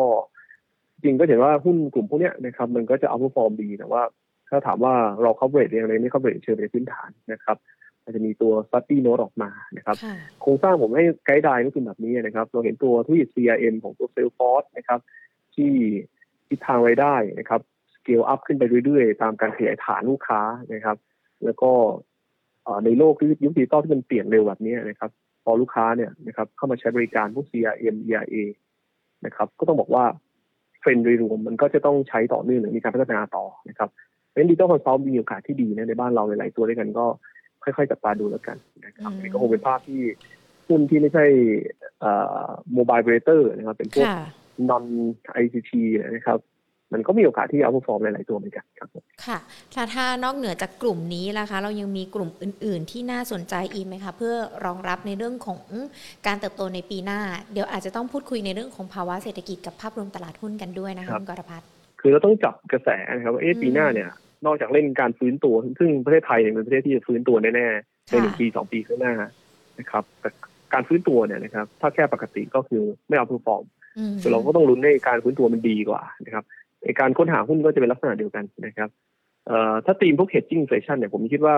จริงก็เห็นว่าหุ้นกลุ่มพวกนี้นะครับมันก็จะ outperform ดีแต่ว่า ถ้าถามว่าเรา coverage อย่างไรไม่ coverage เชิงในพื้นฐานนะครับอาจจะมีตัว study note ออกมานะครับโครงสร้างผมให้ guideline ก็คือแบบนี้นะครับ เราเห็นตัวธุรกิจ CRM ของตัว Salesforce นะครับ ที่ทิศทางรายได้นะครับ scale up ขึ้นไปเรื่อยๆ ตามการขยายฐานลูกค้านะครับ แล้วก็ในโลกที่ยุคดิจิตอลที่มันเปลี่ยนเร็วแบบนี้นะครับ พอลูกค้าเนี่ยนะครับเข้ามาใช้บริการพวก CRM ERP นะครับ ก็ต้องบอกว่า เทรนด์โดยรวมมันก็จะต้องใช้ต่อเนื่องหรือมีการพัฒนาต่อนะครับเพราะฉะนั้น digital consult มีโอกาสที่ดีนะในบ้านเราหลายๆตัวด้วยกันก็ค่อยๆจับตาดูแล้วกันนะครับนี่ก็คงเป็นภาพที่หุ้นที่ไม่ใช่โมบายเบรเตอร์นะครับเป็นพวก non ICT นะครับ มันก็มีโอกาสที่เอาผู้ฟอร์มหลายๆตัวเหมือนกันครับค่ะถ้าถ้านอกเหนือจากกลุ่มนี้ล่ะคะ เรายังมีกลุ่มอื่น ๆ ที่น่าสนใจอีกไหมคะเพื่อรองรับในเรื่องของการเติบโตในปีหน้า เดี๋ยวอาจจะต้องพูดคุยในเรื่องของภาวะเศรษฐกิจกับภาพรวมตลาดหุ้นกันด้วยนะคะคุณกรพัฒน์คือเราต้องจับกระแสนะครับว่าเอ๊ะปีหน้าเนี่ยนอกจากเล่นการฟื้นตัว ซึ่งประเทศไทยเป็นประเทศที่จะฟื้นตัวแน่ๆในหนึ่งปีสองปีข้างหน้านะครับแต่การฟื้นตัวเนี่ยนะครับถ้าแค่ปกติก็คือไม่ outperform เราก็ต้องลุ้นให้การฟื้นตัวมันดีกว่านะครับ การค้นหาหุ้นก็จะเป็นลักษณะเดียวกันนะครับถ้าธีมพวก hedging inflation เนี่ยผมคิดว่า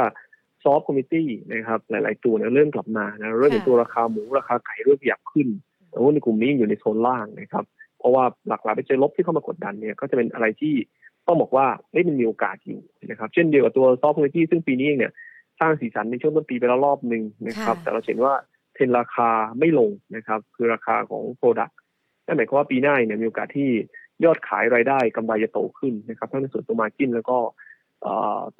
soft commodity นะครับหลาย ๆ ตัวเนี่ยเริ่มกลับมานะเริ่มเป็นตัวราคาหมูราคาไก่เริ่มขยับขึ้นแต่ว่าในกลุ่มนี้อยู่ในโซนล่างนะครับ เพราะว่าหลักๆไปเจอลบที่เข้ามากดดันเนี่ยก็จะเป็นอะไรที่ต้องบอกว่าเอ้มันมีโอกาสอยู่นะครับ เช่นเดียวกับตัว soft commodity ซึ่งปีนี้เองเนี่ยสร้างสีสันในช่วงต้นปีไปแล้วรอบหนึ่งนะครับ แต่เราเห็นว่าเทรนราคาไม่ลงนะครับ คือราคาของโปรดักต์นั่นหมายความว่าปีหน้าเนี่ยมีโอกาสที่ ยอดขายรายได้กำไรจะโตขึ้นนะครับทั้งในส่วนตัวมาจิ้นแล้วก็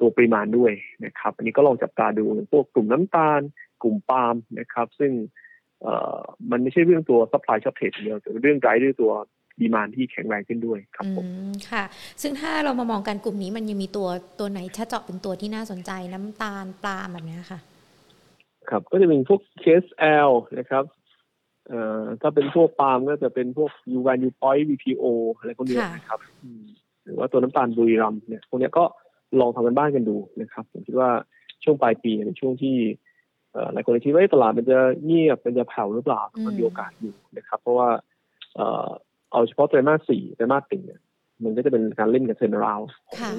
ตัวปริมาณด้วยนะครับอันนี้ก็ลองจับตาดูพวกกลุ่มน้ำตาล กลุ่มปาล์มนะครับ ซึ่งมันไม่ใช่เรื่องตัว supply shortage เดียวแต่เรื่องไดด้วยตัวดีมานที่แข็งแรงขึ้นด้วยครับผมค่ะ ซึ่งถ้าเรามามองกันกลุ่มนี้มันยังมีตัวตัวไหนถ้าเจาะเป็นตัวที่น่าสนใจน้ำตาลปลาแบบนี้ค่ะ ครับก็จะเป็นพวก KSL นะครับ เอ่อถ้าเป็นพวกปาล์มก็จะเป็นพวกยูวานยูพอยต์วีพีโออะไรพวกนี้นะครับหรือว่าตัวน้ำตาลบุรีรัมเนี่ยพวกนี้ก็ลองทำกันบ้านกันดูนะครับ ผมคิดว่าช่วงปลายปีเป็นช่วงที่หลายคนคิดว่าตลาดมันจะเงียบมันจะแผ่วหรือเปล่ามันมีโอกาสอยู่นะครับ เพราะว่าเอาเฉพาะไตรมาสสี่ไตรมาสติ่งเนี่ยมันก็จะเป็นการเล่นกับเซนราวของ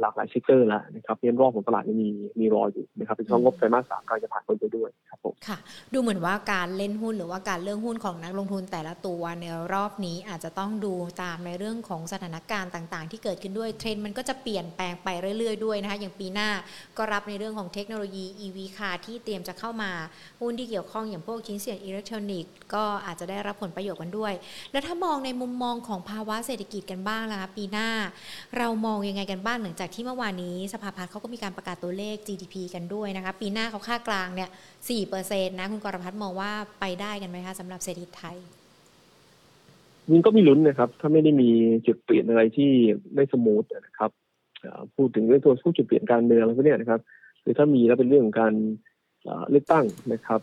หลากหลายเซกเตอร์แล้วนะครับเรียนรอบของตลาดมีมีรออยู่นะครับเป็นช่องงบไตรมาสสามกำลังจะผ่านพ้นไปด้วยครับผมค่ะ ดูเหมือนว่าการเล่นหุ้นหรือว่าการเลือกหุ้นของนักลงทุนแต่ละตัวในรอบนี้อาจจะต้องดูตามในเรื่องของสถานการณ์ต่าง ๆ ที่เกิดขึ้นด้วยเทรนด์มันก็จะเปลี่ยนแปลงไปเรื่อย ๆ ด้วยนะคะอย่างปีหน้าก็รับในเรื่องของเทคโนโลยี EV คาที่เตรียมจะเข้ามาหุ้นที่เกี่ยวข้องอย่างพวกชิ้นส่วนอิเล็กทรอนิกส์ก็อาจจะได้รับผลประโยชน์กันด้วย แล้วถ้ามองในมุมมองของภาวะเศรษฐกิจกันบ้างล่ะปีหน้า เรามองยังไงกันบ้างหลังจากที่เมื่อวานนี้สภาพัฒน์เขาก็มีการประกาศตัวเลข GDP กันด้วยนะคะปีหน้าเขาค่ากลางเนี่ยสี่เปอร์เซ็นต์นะคุณกรพัฒน์มองว่าไปได้กันไหมคะสำหรับเศรษฐกิจไทยมันก็มีลุ้นนะครับ ถ้าไม่ได้มีจุดเปลี่ยนอะไรที่ไม่สมูทนะครับพูดถึงเรื่องตัวผู้จุดเปลี่ยนการเมืองอะไรพวกนี้นะครับคือถ้ามีแล้วเป็นเรื่องของการเลือกตั้งนะครับ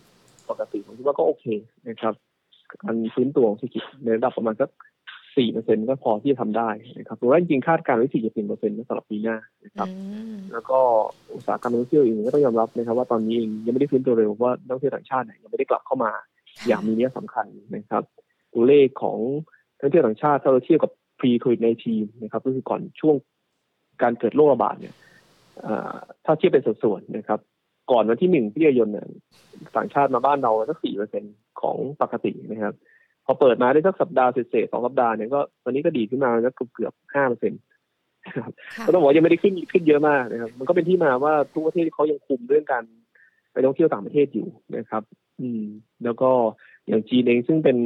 ปกติผมคิดว่าก็โอเคนะครับการฟื้นตัวของเศรษฐกิจในระดับประมาณสัก สี่เปอร์เซ็นก็พอที่จะทำได้นะครับตัวแรกจริงคาดการณ์ไว้สี่จุดหนึ่งเปอร์เซ็นต์สำหรับปีหน้านะครับแล้วก็อุตสาหกรรมท่องเที่ยวเองก็ต้องยอมรับนะครับ ว่าตอนนี้เองยังไม่ได้ฟื้นตัวเร็วเพราะนักท่องเที่ยวต่างชาติยังไม่ได้กลับเข้ามาอย่างมีนัยสำคัญนะครับ ตัวเลขของนักท่องเที่ยวต่างชาติถ้าเราเทียบกับ pre covid 19นะครับก็คือก่อนช่วงการเกิดโรคระบาดเนี่ยถ้าเทียบเป็นสัดส่วนนะครับก่อนวันที่หนึ่งพิจายนเนี่ยต่างชาติมาบ้านเราสักสี่เปอร์เซ็นของปกตินะครับ พอเปิดมาได้สักสัปดาห์เศษสองสัปดาห์เนี่ยก็ตอนนี้ก็ดีขึ้นมาแล้วเกือบเกือบห้าเปอร์เซ็นต์ก็ต้องบอกยังไม่ได้ขึ้นขึ้นเยอะมากนะครับ มันก็เป็นที่มาว่าทุกประเทศเขายังคุมเรื่องการไปท่องเที่ยวต่างประเทศอยู่นะครับ อืม แล้วก็อย่างจีนเองซึ่งเป็น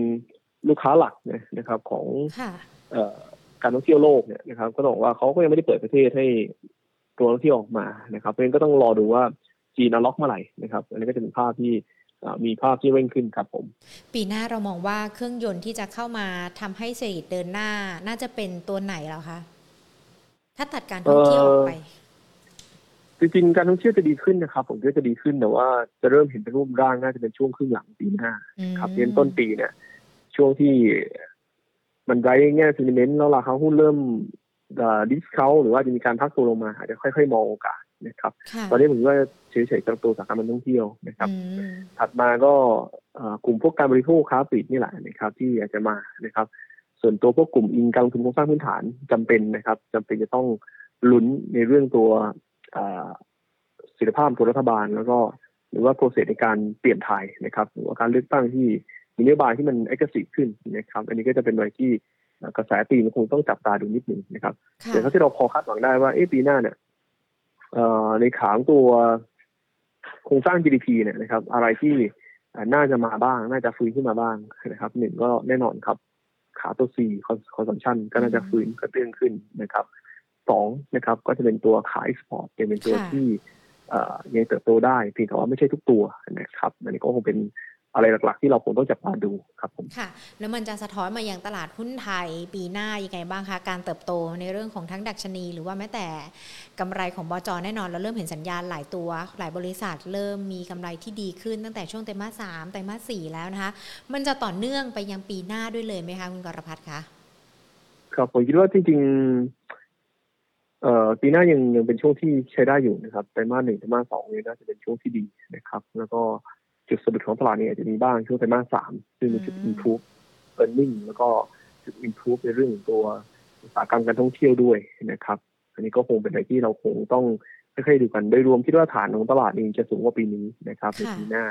ลูกค้าหลักนะครับ ของเอ่อการท่องเที่ยวโลกเนี่ยนะครับ ก็ต้องบอกว่าเขาก็ยังไม่ได้เปิดประเทศให้ตัวท่องเที่ยวออกมานะครับเพราะฉะนั้นก็ต้องรอดูว่าจีนล็อกเมื่อไหร่นะครับ อันนี้ก็จะเป็นภาพที่ มีภาพที่เร่งขึ้นครับผม ปีหน้าเรามองว่าเครื่องยนต์ที่จะเข้ามาทำให้เศรษฐกิจเดินหน้า น่าจะเป็นตัวไหนแล้วคะ ถ้าตัดการท่องเที่ยวออกไปจริงๆการท่องเที่ยวจะดีขึ้นนะครับ ผมก็จะดีขึ้นแต่ว่าจะเริ่มเห็นเป็นรูปร่างน่าจะเป็นช่วงครึ่งหลังปีหน้า ครับเดือนต้นปีเนี่ย ช่วงที่มันไร้แง่ซีเมนต์แล้วราคาหุ้นเริ่มดิสเคาหรือว่าจะมีการพักตัวลงมาอาจจะค่อยๆมองโอกาส นะครับตอนนี้ผมว่าเฉยๆกับตัวสาขามันท่องเที่ยวนะครับ ถัดมาก็กลุ่มพวกการบริโภคค้าปลีกนี่แหละนะครับ ที่อยากจะมานะครับสส่วนตัวพวกกลุ่มอิงการลงทุนโครงสร้างพื้นฐานจำเป็นนะครับจำเป็นจะต้องลุ้นในเรื่องตัวเสถียรภาพตัวรัฐบาล แล้วก็หรือว่า process ในการเปลี่ยนถ่ายนะครับหรือว่าการเลือกตั้งที่มีนโยบายที่มันเอกสิทขึ้นนะครับ อันนี้ก็จะเป็นอะไรที่กระแสที่มันคงต้องจับตาดูนิดหนึ่งนะครับแต่ถ้าที่เราพอคาดหวังได้ว่าเอ๊ะปีหน้าเนี่ย ในข้างตัวโครงสร้าง GDP เนี่ยนะครับ อะไรที่น่าจะมาบ้าง น่าจะฟื้นขึ้นมาบ้างนะครับหนึ่งก็แน่นอนครับ ขาตัว C consumption ก็น่าจะฟื้นกระเตื้องขึ้นนะครับสองนะครับ ก็จะเป็นตัวขายเอ็กซ์พอร์ตเป็นตัวที่ยังเติบโตได้เพียงแต่ว่าไม่ใช่ทุกตัวนะครับอันนี้ก็คงเป็น อะไรหลักๆ ที่เราคงต้องจับตาดูครับผมค่ะ แล้วมันจะสะท้อนมาอย่างตลาดหุ้นไทย ปีหน้ายังไงบ้างคะ การเติบโตในเรื่องของทั้งดัชนี หรือว่าแม้แต่กำไรของบจแน่นอน เราเริ่มเห็นสัญญาณหลายตัว หลายบริษัทเริ่มมีกำไรที่ดีขึ้นตั้งแต่ช่วงไตรมาสสามไตรมาสสี่แล้วนะคะ มันจะต่อเนื่องไปยังปีหน้าด้วยเลยไหมคะคุณกรพัฒน์คะครับผมคิดว่าจริงๆเอ่อปีหน้ายังยังเป็นช่วงที่ใช้ได้อยู่นะครับไตรมาสหนึ่งไตรมาสสองนี่น่าจะเป็นช่วงที่ดีนะครับ แล้วก็ จุดสะดุดของตลาดเนี่ยจะมีบ้างช่วงไตรมาสสามซึ่งมีจุด improve earning แล้วก็จุด improve ในเรื่องตัวอุตสาหกรรมการท่องเที่ยวด้วยนะครับ อันนี้ก็คงเป็นอะไรที่เราคงต้องค่อยๆดูกันโดยรวมคิดว่าฐานของตลาดเองจะสูงกว่าปีนี้นะครับในปีหน้า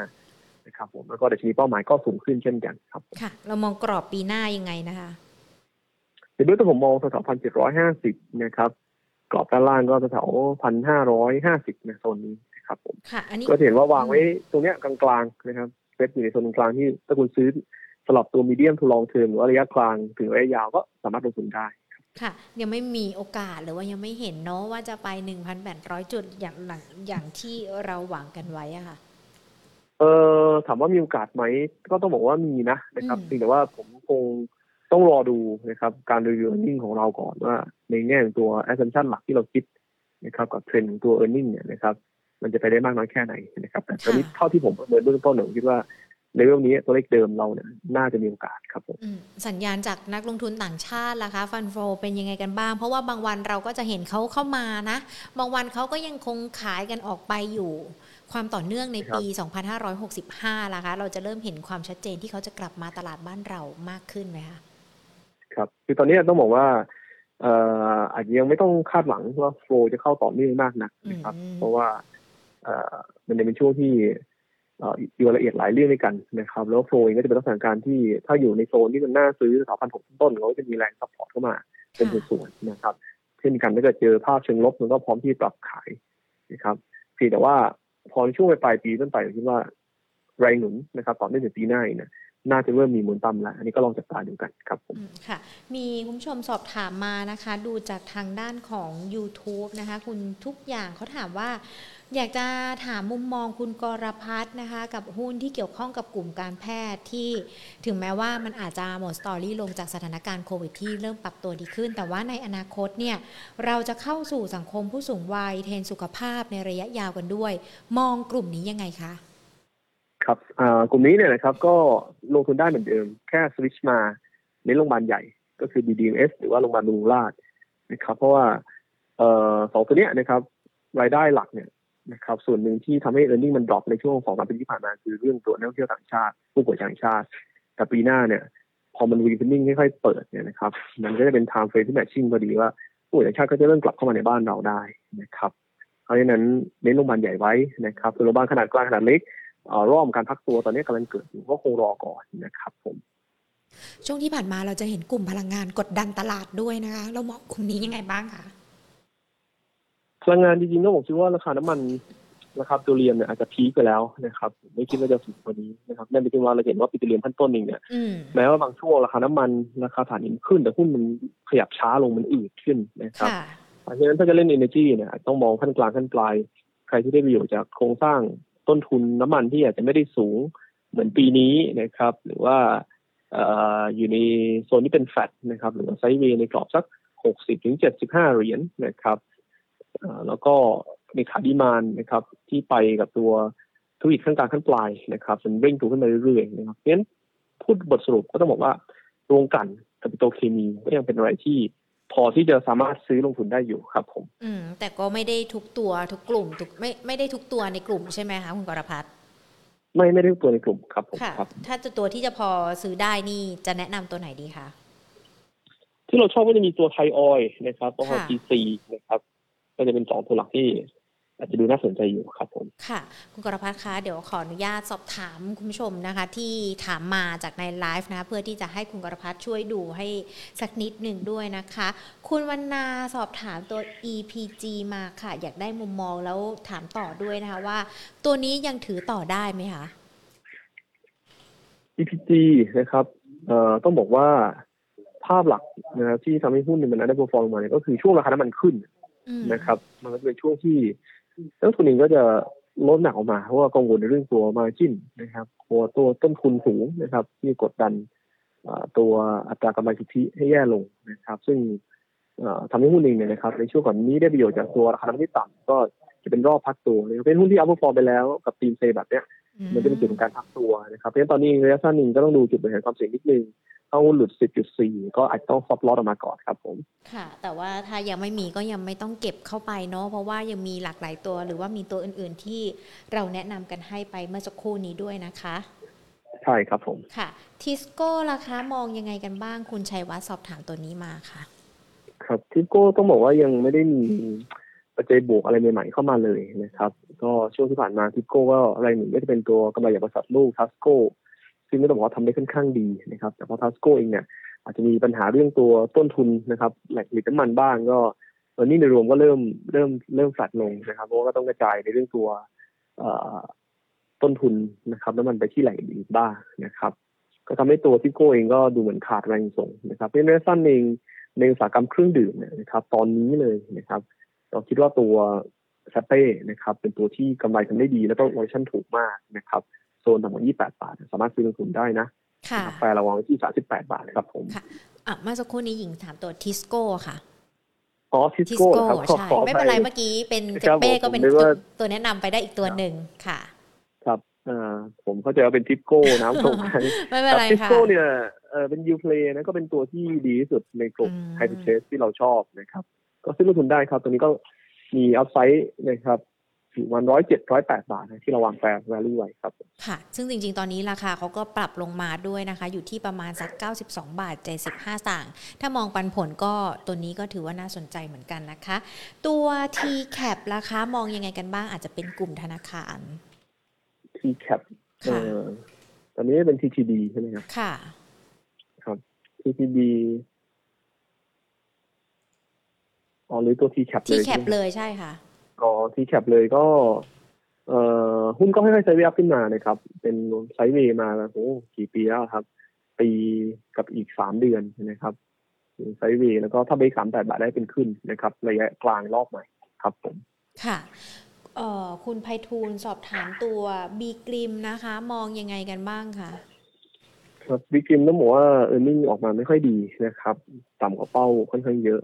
นะครับผมแล้วก็ดัชนีเป้าหมายก็สูงขึ้นเช่นกันครับค่ะ เรามองกรอบปีหน้ายังไงนะคะในเบื้องต้นผมมองแถวพันเจ็ดร้อยห้าสิบนะครับ กรอบด้านล่างก็แถวพันห้าร้อยห้าสิบในโซนนี้ ครับผมค่ะอันนี้ก็เห็นว่าวางไว้ตรงเนี้ยกลางๆนะครับเซ็ตอยู่ในโซนกลางที่ถ้าคุณซื้อสลับตัวมีเดียมทูลองเทอมหรือว่าระยะกลางถึงระยะยาวก็สามารถลงทุนได้ค่ะยังไม่มีโอกาสหรือว่ายังไม่เห็นเนาะว่าจะไปหนึ่งพันแปดร้อยจุดอย่างหลังอย่างที่เราหวังกันไว้อะค่ะ เออถามว่ามีโอกาสไหมก็ต้องบอกว่ามีนะนะครับเพียงแต่ว่าผมคงต้องรอดูนะครับ การรีวิวนิ่งของเราก่อนว่า ในแง่ตัว assumption หลักที่เราคิดนะครับ กับเทรนด์ตัว e a r n i n g เนี่ยนะครับ มันจะไปได้มากน้อยแค่ไหนนะครับ แต่ตอนนี้เท่าที่ผมประเมินเบื้องต้นผมคิดว่าในเรื่องนี้ตัวเลขเดิมเราเนี่ยน่าจะมีโอกาสครับผมสัญญาณจากนักลงทุนต่างชาติล่ะคะฟันโฟเป็นยังไงกันบ้าง เพราะว่าบางวันเราก็จะเห็นเขาเข้ามานะ บางวันเขาก็ยังคงขายกันออกไปอยู่ ความต่อเนื่องในปี 2565ล่ะคะ เราจะเริ่มเห็นความชัดเจนที่เขาจะกลับมาตลาดบ้านเรามากขึ้นไหมคะครับคือตอนนี้ต้องบอกว่าเอ่ออาจจะยังไม่ต้องคาดหวังว่า flow จะเข้าต่อเนื่องมากนักนะครับ เพราะว่า มันจะเป็นช่วงที่อยู่ละเอียดหลายเรื่องด้วยกันนะครับ แล้ว flow เองก็จะเป็นลักษณะการที่ถ้าอยู่ในโซนที่มันน่าซื้อสถาพันหกต้นเขาจะมีแรง support เข้ามาเป็นส่วนๆนะครับ เช่นกันถ้าเกิดเจอภาพเชิงลบมันก็พร้อมที่ปรับขายนะครับเพียงแต่ว่าพอช่วงปลายปีต้นไปคิดว่าแรงหนุนนะครับต่อเนื่องถึงปีหน้าเนี่ย น่าจะเริ่มมีมูลต่ำแล้ว อันนี้ก็ลองจับตาดูกันครับผมค่ะ มีคุณผู้ชมสอบถามมานะคะ ดูจากทางด้านของ YouTube นะคะ คุณทุกอย่างเขาถามว่า อยากจะถามมุมมองคุณกรพัฒนะคะ กับหุ้นที่เกี่ยวข้องกับกลุ่มการแพทย์ที่ถึงแม้ว่ามันอาจจะหมด story ลงจากสถานการณ์โควิดที่เริ่มปรับตัวดีขึ้น แต่ว่าในอนาคตเนี่ย เราจะเข้าสู่สังคมผู้สูงวัยเทรนด์สุขภาพในระยะยาวกันด้วย มองกลุ่มนี้ยังไงคะ ครับกลุ่มนี้เนี่ยนะครับก็ลงทุนได้เหมือนเดิม แค่สวิชมาในโรงพยาบาลใหญ่ก็คือ BDMS หรือว่าโรงพยาบาลบำรุงราษฎร์นะครับ เพราะว่าสองตัวเนี้ยนะครับรายได้หลักเนี่ยนะครับส่วนหนึ่งที่ทำให้ e a r n i n g มัน drop ในช่วงสองสามปีที่ผ่านมาคือเรื่องตัวนักท่องเที่ยวต่างชาติ ผู้ป่วยต่างชาติ แต่ปีหน้าเนี่ย พอมันวีฟินนิ่งค่อยๆเปิดเนี่ยนะครับมันก็จะเป็น time frame ที่แมทชิ่งพอดีว่าผู้ป่วยต่างชาติก็จะเริ่มกลับเข้ามาในบ้านเราได้นะครับเพราะฉะนั้นเน้นโรงพยาบาลใหญ่ไว้นะครับโรงพยาบาลขนาดกลางขนาดเล็ก ร่อมการพักตัวตอนนี้กำลังเกิดอยู่ก็คงรอก่อนนะครับผม ช่วงที่ผ่านมาเราจะเห็นกลุ่มพลังงานกดดันตลาดด้วยนะคะเรามองกลุ่มนี้ยังไงบ้างคะพลังงานจริงๆต้องบอกคิดว่าราคาน้ำมันราคาปิโตรเลียมเนี่ยอาจจะพีคไปแล้วนะครับไม่คิดว่าจะสูงกว่านี้นะครับนั่นเป็นว่าเราเห็นว่าปิโตรเลียมขั้นต้นเองเนี่ยแม้ว่าบางช่วงราคาน้ำมันราคาถ่านหินขึ้น แต่หุ้นมันขยับช้าลงมันอืดขึ้นนะครับเพราะฉะนั้นถ้าจะเล่นเอเนจีเนี่ยต้องมองขั้นกลางขั้นปลาย ใครที่ได้ประโยชน์จากโครงสร้าง ต้นทุนน้ำมันที่อาจจะไม่ได้สูงเหมือนปีนี้นะครับ หรือว่าอยู่ในโซนที่เป็นแฟตนะครับ หรือว่าไซเวย์ในกรอบสักหกสิบถึงเจ็ดสิบห้าเหรียญนะครับแล้วก็ในขาดีมานนะครับ ที่ไปกับตัวธุรกิจขั้นกลางขั้นปลายนะครับจนเร่งตัวขึ้นมาเรื่อยๆนะครับเพราะฉะนั้นพูดบทสรุปก็ต้องบอกว่าโรงกันกับปิโตเคมีก็ยังเป็นอะไรที่ พอที่จะสามารถซื้อลงทุนได้อยู่ครับผม อืม แต่ก็ไม่ได้ทุกตัวทุกกลุ่มทุกไม่ไม่ได้ทุกตัวในกลุ่มใช่ไหมคะคุณกรพัฒน์ไม่ไม่ได้ทุกตัวในกลุ่มครับผมค่ะถ้าจะตัวที่จะพอซื้อได้นี่จะแนะนำตัวไหนดีคะ ที่เราชอบก็จะมีตัวไทยออยนะครับตัวทีซีนะครับ ก็จะเป็นสองตัวหลักที่ อาจจะดูน่าสนใจอยู่ครับผม ค่ะ คุณกรพัฒน์คะเดี๋ยวขออนุญาตสอบถามคุณผู้ชมนะคะ ที่ถามมาจากในไลฟ์นะเพื่อที่จะให้คุณกรพัฒน์ช่วยดูให้สักนิดหนึ่งด้วยนะคะ คุณวรรณาสอบถามตัว EPG มาค่ะ อยากได้มุมมองแล้วถามต่อด้วยนะคะว่า ตัวนี้ยังถือต่อได้ไหมคะ EPG นะครับเอ่อต้องบอกว่าภาพหลักนะครับที่ทำให้หุ้นมันได้ perform มาเนี่ยก็คือช่วงราคาน้ำมันขึ้นนะครับ มันก็เป็นช่วงที่ นักลงทุนเองก็จะลดน้ำหนักออกมาเพราะว่ากังวลในเรื่องตัว margin นะครับตัวตัวต้นทุนสูงนะครับ ที่กดดันตัวอัตรากำไรสุทธิให้แย่ลงนะครับ ซึ่งทำให้หุ้นเองเนี่ยนะครับ ในช่วงก่อนนี้ได้ประโยชน์จากตัวราคาน้ำมันที่ต่ำก็จะเป็นรอบพักตัวเป็นหุ้นที่อัพฟอร์ไปแล้วกับทีมเซแบบเนี้ยมันจะเป็นจุดของการพักตัวนะครับเพราะฉะนั้นตอนนี้ระยะสั้นนึงก็ต้องดูจุดบริหารความเสี่ยงนิดนึง ถ้าหุ้นหลุด 10.4 ก็อาจจะต้อง stop loss ออกมาก่อนครับผม ค่ะ แต่ว่าถ้ายังไม่มีก็ยังไม่ต้องเก็บเข้าไปเนาะเพราะว่ายังมีหลากหลายตัว หรือว่ามีตัวอื่นๆที่เราแนะนำกันให้ไปเมื่อสักครู่นี้ด้วยนะคะ ใช่ครับผมค่ะทิสโก้ราคามองยังไงกันบ้างคุณชัยวัฒน์สอบถามตัวนี้มาค่ะ ครับทิปโก้ต้องบอกว่ายังไม่ได้มีปัจจัยบวกอะไรใหม่ๆเข้ามาเลยนะครับ ก็ช่วงที่ผ่านมาทิปโก้ก็อะไรหนึ่งก็จะเป็นตัวกำไรจากบริษัทลูกทัสโก้ ซึ่งก็ต้องบอกว่าทำได้ค่อนข้างดีนะครับแต่พอทัสโกเองเนี่ยอาจจะมีปัญหาเรื่องตัวต้นทุนนะครับแหล่งผลิตน้ำมันบ้างก็ตอนนี้ในรวมก็เริ่มเริ่มเริ่มฝัดลงนะครับเพราะว่าก็ต้องกระจายในเรื่องตัวต้นทุนนะครับน้ำมันไปที่แหล่งอื่นบ้างนะครับก็ทำให้ตัวทิโก้เองก็ดูเหมือนขาดแรงส่งนะครับเพราะฉะนั้นสั้นเองในอุตสาหกรรมเครื่องดื่มนะครับ ตอนนี้เลยนะครับ เราคิดว่าตัวแซเป้นะครับ เป็นตัวที่กำไรทำได้ดีแล้วก็วอร์ชั่นถูกมากนะครับ โซนต่ำกว่า 28 บาท สามารถซื้อลงทุนได้นะค่ะแต่ระวังที่ 38 บาทครับผมค่ะอะเมื่อสักครู่นี้หญิงถามตัวทิสโก้ค่ะอ๋อทิสโก้ครับใช่ไม่เป็นไรเมื่อกี้เป็นเจเป้ก็เป็นตัวแนะนำไปได้อีกตัวหนึ่งค่ะ ครับอ่าผมเข้าใจว่าเป็นทิปโก้น้ำส้มไม่เป็นไรค่ะทิสโก้เนี่ยเออเป็นยูเพลนะก็เป็นตัวที่ดีที่สุดในกลุ่ม hire purchase ที่เราชอบนะครับ ก็ซื้อลงทุนได้ครับ ตัวนี้ก็มี upside นะครับ อยู่วันร้อยเจ็ดร้อยแปดบาทที่เราวางแปลแวลูไว้ครับ ค่ะ ซึ่งจริง ๆ ตอนนี้ราคาเขาก็ปรับลงมาด้วยนะคะ อยู่ที่ประมาณสัก 92 บาท 75สตางค์ถ้ามองปันผลก็ตัวนี้ก็ถือว่าน่าสนใจเหมือนกันนะคะ ตัว T-cap ราคามองยังไงกันบ้างอาจจะเป็นกลุ่มธนาคาร T-cap เออตอนนี้เป็น TTD ใช่ไหมครับ ค่ะ ครับ TTD อ๋อหรือตัว T-cap เลย T-cap เลยใช่ค่ะ ก็ทีแคปเลยก็ เอ่อหุ้นก็ค่อยๆ sideway ขึ้นมานะครับ เป็น sideway มาโอ้กี่ปีแล้วครับ ปีกับอีกสามเดือนนะครับ sideway แล้วก็ถ้าเบรกสามแปดบาทได้เป็นขึ้นนะครับ ระยะกลางรอบใหม่ครับผม ค่ะเอ่อคุณไพฑูรย์สอบถามตัวบีกริมนะคะ มองยังไงกันบ้างคะครับบีกริมต้องบอกว่า earning ออกมาไม่ค่อยดีนะครับ ต่ำกว่าเป้าค่อนข้างเยอะ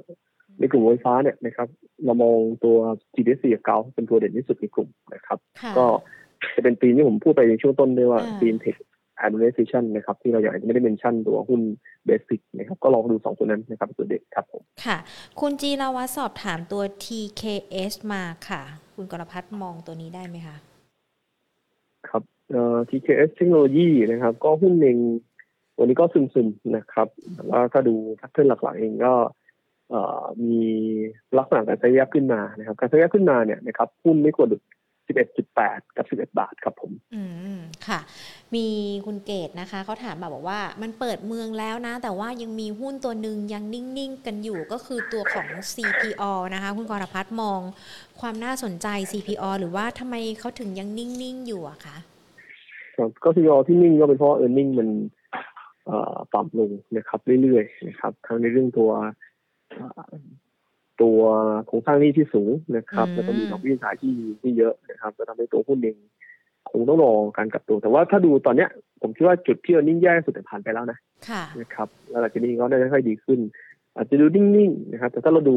ในกลุ่มไฟฟ้าเนี่ยนะครับ เรามองตัว GDS กับเกาเป็นตัวเด่นที่สุดในกลุ่มนะครับ ก็จะเป็นธีมที่ผมพูดไปในช่วงต้นด้วยว่าธีมเทค administration นะครับที่เราอยากไม่ได้เมนชั่นตัวหุ้นเบสิกนะครับก็ลองดูสองตัวนั้นนะครับตัวเด็กครับผมค่ะ คุณจีราวัฒสอบถามตัว TKS มาค่ะ คุณกรพัฒน์มองตัวนี้ได้ไหมคะครับเอ่อ TKS เทคโนโลยีนะครับ ก็หุ้นเองวันนี้ก็ซึมๆนะครับแล้วถ้าดูพัฒเทิร์นหลักๆเองก็ มีลักษณะการใช้แยกขึ้นมานะครับการใช้แยกขึ้นมาเนี่ยนะครับหุ้นไม่ควรหลุด11.8 กับ 11 บาทครับผม อืม ค่ะ มีคุณเกตนะคะ เขาถามมาบอกว่า มันเปิดเมืองแล้วนะ แต่ว่ายังมีหุ้นตัวหนึ่งยังนิ่ง ๆ กันอยู่ก็คือตัวของ CPO นะคะ คุณกรพัฒน์มองความน่าสนใจ CPO หรือว่าทำไมเขาถึงยังนิ่ง ๆ อยู่อะคะครับก็ CPO ที่นิ่งก็เป็นเพราะ e a r n i n g มันต่ำลงนะครับ เรื่อย ๆ นะครับ ทั้งในเรื่องตัว ตัวโครงสร้างหนี้ที่สูงนะครับ แล้วก็มีดอกเบี้ยสายที่ที่เยอะนะครับก็ทำให้ตัวหุ้นเองคงต้องรอการกลับตัว แต่ว่าถ้าดูตอนเนี้ย ผมคิดว่าจุดที่เอนิ่งแย่สุดผ่านไปแล้วนะนะครับแล้วหลังจากนี้ก็ได้ค่อยดีขึ้น อาจจะดูนิ่งๆนะครับ แต่ถ้าเราดู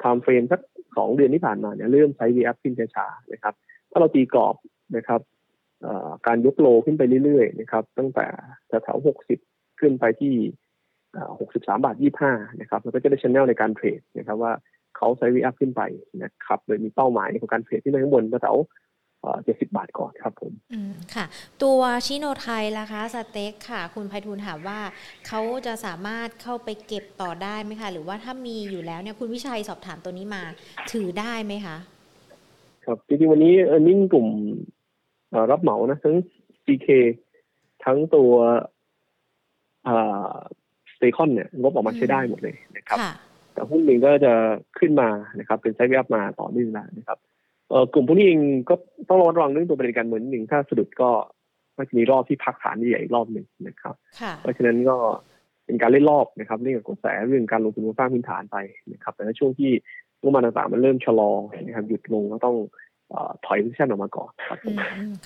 ไทม์เฟรมสักสองเดือนที่ผ่านมาเนี่ยเริ่มใช้ VF ขึ้นช้าๆนะครับ ถ้าเราตีกรอบนะครับการยกโลขึ้นไปเรื่อยๆนะครับ ตั้งแต่แถวหกสิบขึ้นไปที่ หกสิบสามบาทยี่ห้านะครับแล้วก็จะได้ชแนลในการเทรดนะครับว่าเขาใช้วีอัพขึ้นไปนะครับโดยมีเป้าหมายของการเทรดที่ในข้างบนแถวเจ็ดสิบาทก่อนครับผมอืมค่ะ ตัวชิโนไทยล่ะคะสเต็กค่ะ คุณไพฑูรย์ถามว่าเขาจะสามารถเข้าไปเก็บต่อได้ไหมคะ หรือว่าถ้ามีอยู่แล้วเนี่ยคุณวิชัยสอบถามตัวนี้มา ถือได้ไหมคะ ครับจริงๆวันนี้ earning กลุ่มรับเหมานะ ทั้ง CK ทั้งตัว STECON เนี่ยงบออกมาใช้ได้หมดเลยนะครับ แต่หุ้นเองก็จะขึ้นมานะครับ เป็น sideway มาต่อเนื่องนะครับเออกลุ่มพวกนี้เองก็ต้องระวังเรื่องตัวบริการเหมือนหนึ่งถ้าสะดุดก็ก็จะมีรอบที่พักฐานใหญ่อีกรอบหนึ่งนะครับ เพราะฉะนั้นก็เป็นการเล่นรอบนะครับเรื่องกระแสเรื่องการลงทุนสร้างพื้นฐานไปนะครับ แต่ในช่วงที่งบมาต่างๆมันเริ่มชะลอนะครับหยุดลงก็ต้อง ถอยพิชั่นออกมาก่อนครับ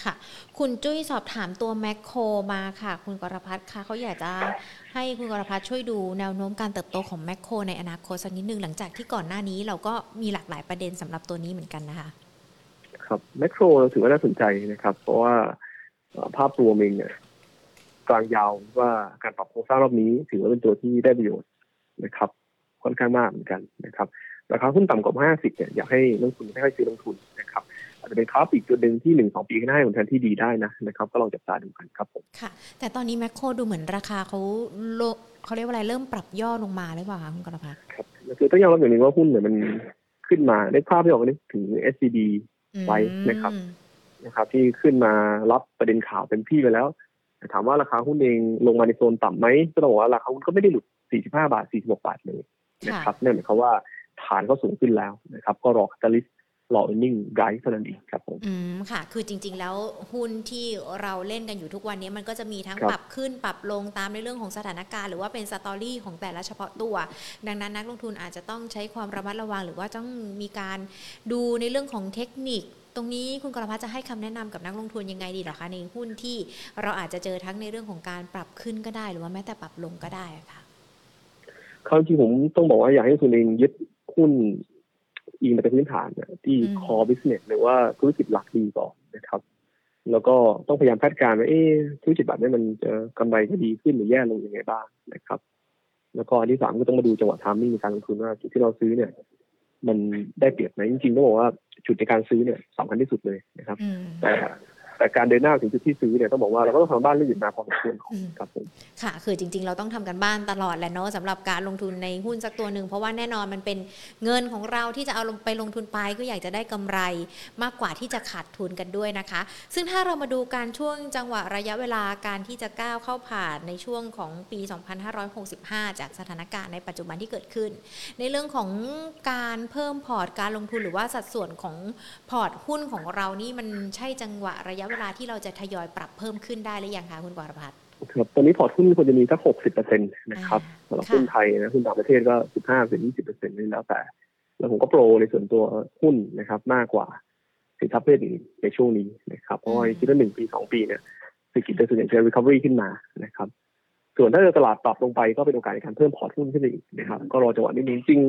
ค่ะ คุณจุ้ยสอบถามตัวแมคโครมาค่ะ คุณกรพัฒน์ค่ะเขาอยากจะให้คุณกรพัฒน์ช่วยดูแนวโน้มการเติบโตของแมคโครในอนาคตสักนิดนึงหลังจากที่ก่อนหน้านี้เราก็มีหลากหลายประเด็นสำหรับตัวนี้เหมือนกันนะคะ ครับแมคโครเราถือว่าน่าสนใจนะครับ เพราะว่าภาพรวมเองเนี่ยกลางยาวว่าการปรับโครงสร้างรอบนี้ ถือว่าเป็นตัวที่ได้ประโยชน์นะครับ ค่อนข้างมากเหมือนกันนะครับราคาหุ้นต่ำกว่า 50เนี่ยอยากให้นักทุนไม่ค่อยซื้อลงทุนนะครับอา จจะเป็นคราฟอีกจุดหนึ่งที่หนึ่งสองปีข้างหน้าผลแทนที่ดีได้นะนะครับก็ลองจับตาดูกันครับผมค่ะ แต่ตอนนี้แมคโครดูเหมือนราคาเขาโลเขาเรียกว่าอะไรเริ่มปรับย่อลงมาหรือเปล่าคะคุณกรพัฒน์ครับคือต้องยอมรับอย่างนึงว่าหุ้นเนี่ยมันขึ้นมาได้ภาพที่ออกมาถึง SCB ไว้นะครับนะครับ ที่ขึ้นมารับประเด็นข่าวเป็นพี่ไปแล้วถามว่าราคาหุ้นเองลงมาในโซนต่ำไหมก็ต้องบอกว่าราคาหุ้นก็ไม่ได้หลุด 45 บาท 46 บาทเลยนะครับนั่นหมายความว่าฐานก็สูงขึ้นแล้วนะครับ ก็รอ catalyst รอ earning guide เท่านั้นเองครับผมอืมค่ะ คือจริง ๆ แล้วหุ้นที่เราเล่นกันอยู่ทุกวันนี้มันก็จะมีทั้งปรับขึ้นปรับลงตามในเรื่องของสถานการณ์หรือว่าเป็น story ของแต่ละเฉพาะตัว ดังนั้นนักลงทุนอาจจะต้องใช้ความระมัดระวัง หรือว่าต้องมีการดูในเรื่องของเทคนิคตรงนี้คุณกรพัฒจะให้คำแนะนำกับนักลงทุนยังไงดีหรอคะในหุ้นที่เราอาจจะเจอทั้งในเรื่องของการปรับขึ้นก็ได้ หรือว่าแม้แต่ปรับลงก็ได้ค่ะคราวที่ผมต้องบอกว่าอยากให้คุณเองยึดหุ้น อิงไปพื้นฐานที่ core business หรือว่าธุรกิจหลักดีก่อนนะครับ แล้วก็ต้องพยายามคาดการณ์ว่าเอ๊ธุรกิจแบบนี้มันจะกำไรจะดีขึ้นหรือแย่ลงยังไงบ้างนะครับ แล้วก็อันที่สามก็ต้องมาดูจังหวะทามมิ่งในการลงทุนว่าจุดที่เราซื้อเนี่ย มันได้เปรียบไหมจริงๆต้องบอกว่าจุดในการซื้อเนี่ยสำคัญที่สุดเลยนะครับ แต่ แต่การเดินหน้าถึงจุดที่ซื้อเนี่ยต้องบอกว่าเราก็ต้องทำบ้านเรื่องอื่นมาพอสมควรครับผมค่ะ คือจริง ๆ เราต้องทำกันบ้านตลอดแหละเนาะสำหรับการลงทุนในหุ้นสักตัวหนึ่งเพราะว่าแน่นอนมันเป็นเงินของเราที่จะเอาลงไปลงทุนไปก็อยากจะได้กำไรมากกว่าที่จะขาดทุนกันด้วยนะคะ ซึ่งถ้าเรามาดูการช่วงจังหวะระยะเวลาการที่จะก้าวเข้าผ่านในช่วงของปี 2565 จากสถานการณ์ในปัจจุบันที่เกิดขึ้น ในเรื่องของการเพิ่มพอร์ตการลงทุนหรือว่าสัดส่วนของพอร์ตหุ้นของเรานี่มันใช่จังหวะระยะเวลาที่เราจะทยอยปรับเพิ่มขึ้นได้หรือยังคะคุณกรพัฒน์ครับตอนนี้พอร์ตหุ้นควรจะมีสักหกสิบเปอร์เซ็นต์นะครับสำหรับหุ้นไทยนะหุ้นต่างประเทศก็สิบห้าถึงยี่สิบเปอร์เซ็นต์นี่แล้วแต่ แล้วผมก็ pro ในส่วนตัวหุ้นนะครับ มากกว่าสินทรัพย์ประเภทอื่นในช่วงนี้นะครับเพราะว่าคิดว่าหนึ่งปีสองปีเนี่ยเศรษฐกิจจะส่วนใหญ่จะ recovery ขึ้นมานะครับส่วนถ้าตลาดปรับลงไปก็เป็นโอกาสในการเพิ่มพอร์ตหุ้นขึ้นอีกนะครับก็รอจังหวะนี้จริง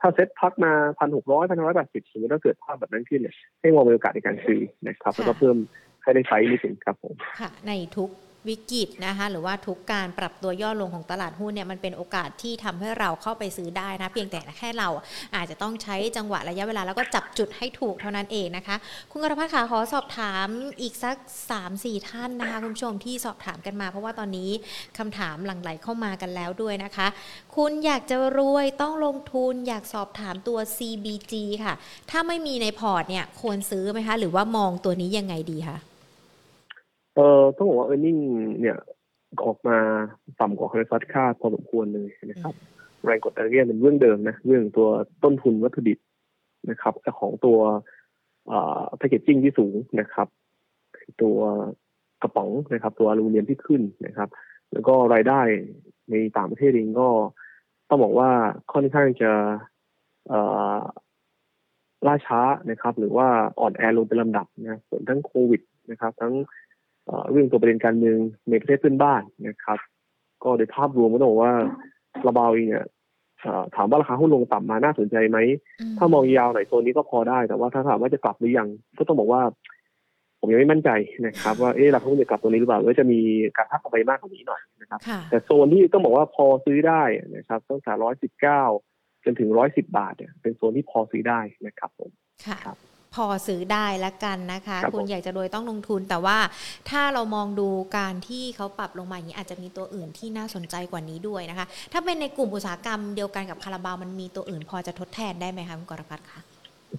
ถ้าเซ็ตพักมาพันหกร้อยพันร้อยแปดสิบสมมติถ้าเกิดภาพแบบนั้นขึ้นเนี่ยให้มองเป็นโอกาสในการซื้อนะครับแล้วก็เพิ่ม ให้ได้ใช้นิดนึงครับผมค่ะ ในทุกวิกฤตนะคะหรือว่าทุกการปรับตัวย่อลงของตลาดหุ้นเนี่ยมันเป็นโอกาสที่ทำให้เราเข้าไปซื้อได้นะเพียงแต่แค่เราอาจจะต้องใช้จังหวะระยะเวลาแล้วก็จับจุดให้ถูกเท่านั้นเองนะคะ คุณกรพัฒน์ค่ะขอสอบถามอีกสัก 3-4 ท่านนะคะคุณผู้ชมที่สอบถามกันมา เพราะว่าตอนนี้คำถามหลั่งไหลเข้ามากันแล้วด้วยนะคะ คุณอยากจะรวยต้องลงทุนอยากสอบถามตัว CBG ค่ะ ถ้าไม่มีในพอร์ตเนี่ยควรซื้อไหมคะ หรือว่ามองตัวนี้ยังไงดีคะ เออต้องบอกว่าเออร์เน็งเนี่ยออกมาต่ำกว่าคาดคาดพอสมควรเลยนะครับแรงกดดันเรียนเป็นเรื่องเดิมนะเรื่องตัวต้นทุนวัตถุดิบนะครับของตัวแพคเกจจิ้งที่สูงนะครับ ตัวกระป๋องนะครับ ตัวอลูมิเนียมที่ขึ้นนะครับ แล้วก็รายได้ในต่างประเทศเองก็ต้องบอกว่าค่อนข้างจะล่าช้านะครับ หรือว่าอ่อนแอลงเป็นลำดับนะส่วนทั้งโควิดนะครับ ทั้ง เรื่องตัวประเด็นการเมืองในประเทศเพื่อนบ้านนะครับ ก็โดยภาพรวมก็ต้องบอกว่าระบาเองเนี่ยถามว่าราคาหุ้นลงต่ำมาน่าสนใจไหม ถ้ามองยาวหน่อยโซนนี้ก็พอได้ แต่ว่าถ้าถามว่าจะกลับหรือยัง ก็ต้องบอกว่า ผมยังไม่มั่นใจนะครับ ว่าเอ๊ะราคาหุ้นจะกลับตัวนี้หรือเปล่าหรือจะมีการพักไปมากกว่านี้หน่อยนะครับ แต่โซนที่ต้องบอกว่าพอซื้อได้นะครับตั้งแต่ร้อยสิบเก้าจนถึงร้อยสิบบาทเนี่ยเป็นโซนที่พอซื้อได้นะครับผมค่ะ พอซื้อได้ละกันนะคะครับคุณผมอยากจะรวยต้องลงทุน แต่ว่าถ้าเรามองดูการที่เขาปรับลงมาอย่างนี้อาจจะมีตัวอื่นที่น่าสนใจกว่านี้ด้วยนะคะ ถ้าเป็นในกลุ่มอุตสาหกรรมเดียวกันกับคาราบาวมันมีตัวอื่น พอจะทดแทนได้ไหมคะคุณกรพัฒน์คะ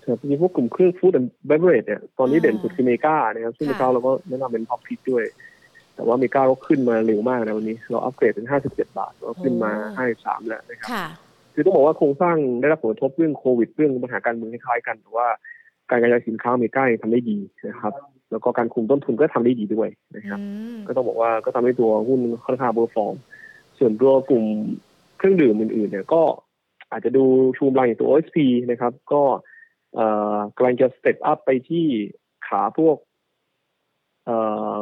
ครับจริงๆพวกกลุ่มเครื่อง food and beverage เนี่ยตอนนี้อ่าเด่นสุดคือเมกานะครับซึ่งค่ะเมกาเราก็แนะนำเป็น top pick ด้วย แต่ว่าเมกาก็ขึ้นมาเร็วมากนะวันนี้ เราอัปเกรดเป็น57บาทเราขึ้นมา53แล้วนะครับค่ะคือต้องบอกว่าโครงสร้างได้รับผลกระทบเรื่องโควิดเรื่องปัญหาการเมืองคล้ายๆกันแต่ว่า การกระจายสินค้าอเมริกายังทำได้ดีนะครับ แล้วก็การคุมต้นทุนก็ทำได้ดีด้วยนะครับอืมก็ต้องบอกว่าก็ทำให้ตัวหุ้นค่อนข้าง perform ส่วนตัวกลุ่มเครื่องดื่มอื่นๆเนี่ยก็อาจจะดู similar อย่างตัว OSP นะครับ ก็เอ่อกำลังจะ step up ไปที่ขาพวกเอ่อ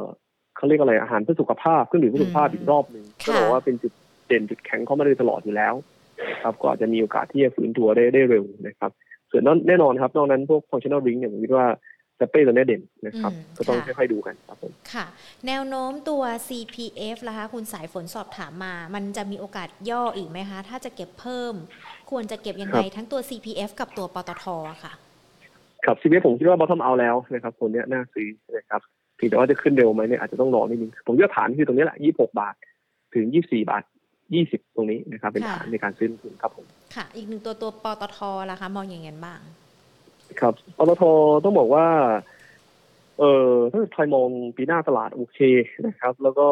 เขาเรียกอะไรอาหารเพื่อสุขภาพเครื่องดื่มเพื่อสุขภาพอีกรอบหนึ่งค่ะก็บอกว่าเป็นจุดเด่นจุดแข็งเขามาโดยตลอดอยู่แล้ว ครับ ก็อาจจะมีโอกาสที่จะฟื้นตัวได้ได้เร็วนะครับ ส่วนนั้นแน่นอนครับ นอกนั้นพวก functional ring เนี่ยผมคิดว่าจะเป้ตัวเนี้ยเด่นนะครับอืมก็ต้องค่ะค่อยๆดูกันครับผมค่ะ แนวโน้มตัว CPF ล่ะคะคุณสายฝนสอบถามมา มันจะมีโอกาสย่ออีกไหมคะ ถ้าจะเก็บเพิ่ม ควรจะเก็บยังไงครับทั้งตัว CPF กับตัวปตทอะค่ะ ครับซีเผมคิดว่าบอททอมเอาแล้วนะครับตัวเนี้ยน่าซื้อนะครับเพียงแต่ว่าจะขึ้นเร็วไหมเนี่ยอาจจะต้องรอนิดนึงผมคิดว่าฐานคือตรงนี้แหละ 26 บาท ถึง 24 บาท 20 ตรงนี้นะครับ เป็นค่ะฐานในการซื้อลงทุนครับผม ค่ะ อีกหนึ่งตัวตัวปตทล่ะคะ มองอย่างไงบ้าง ครับปตทต้องบอกว่า เออถ้าใครมองปีหน้าตลาดโอเคนะครับ แล้วก็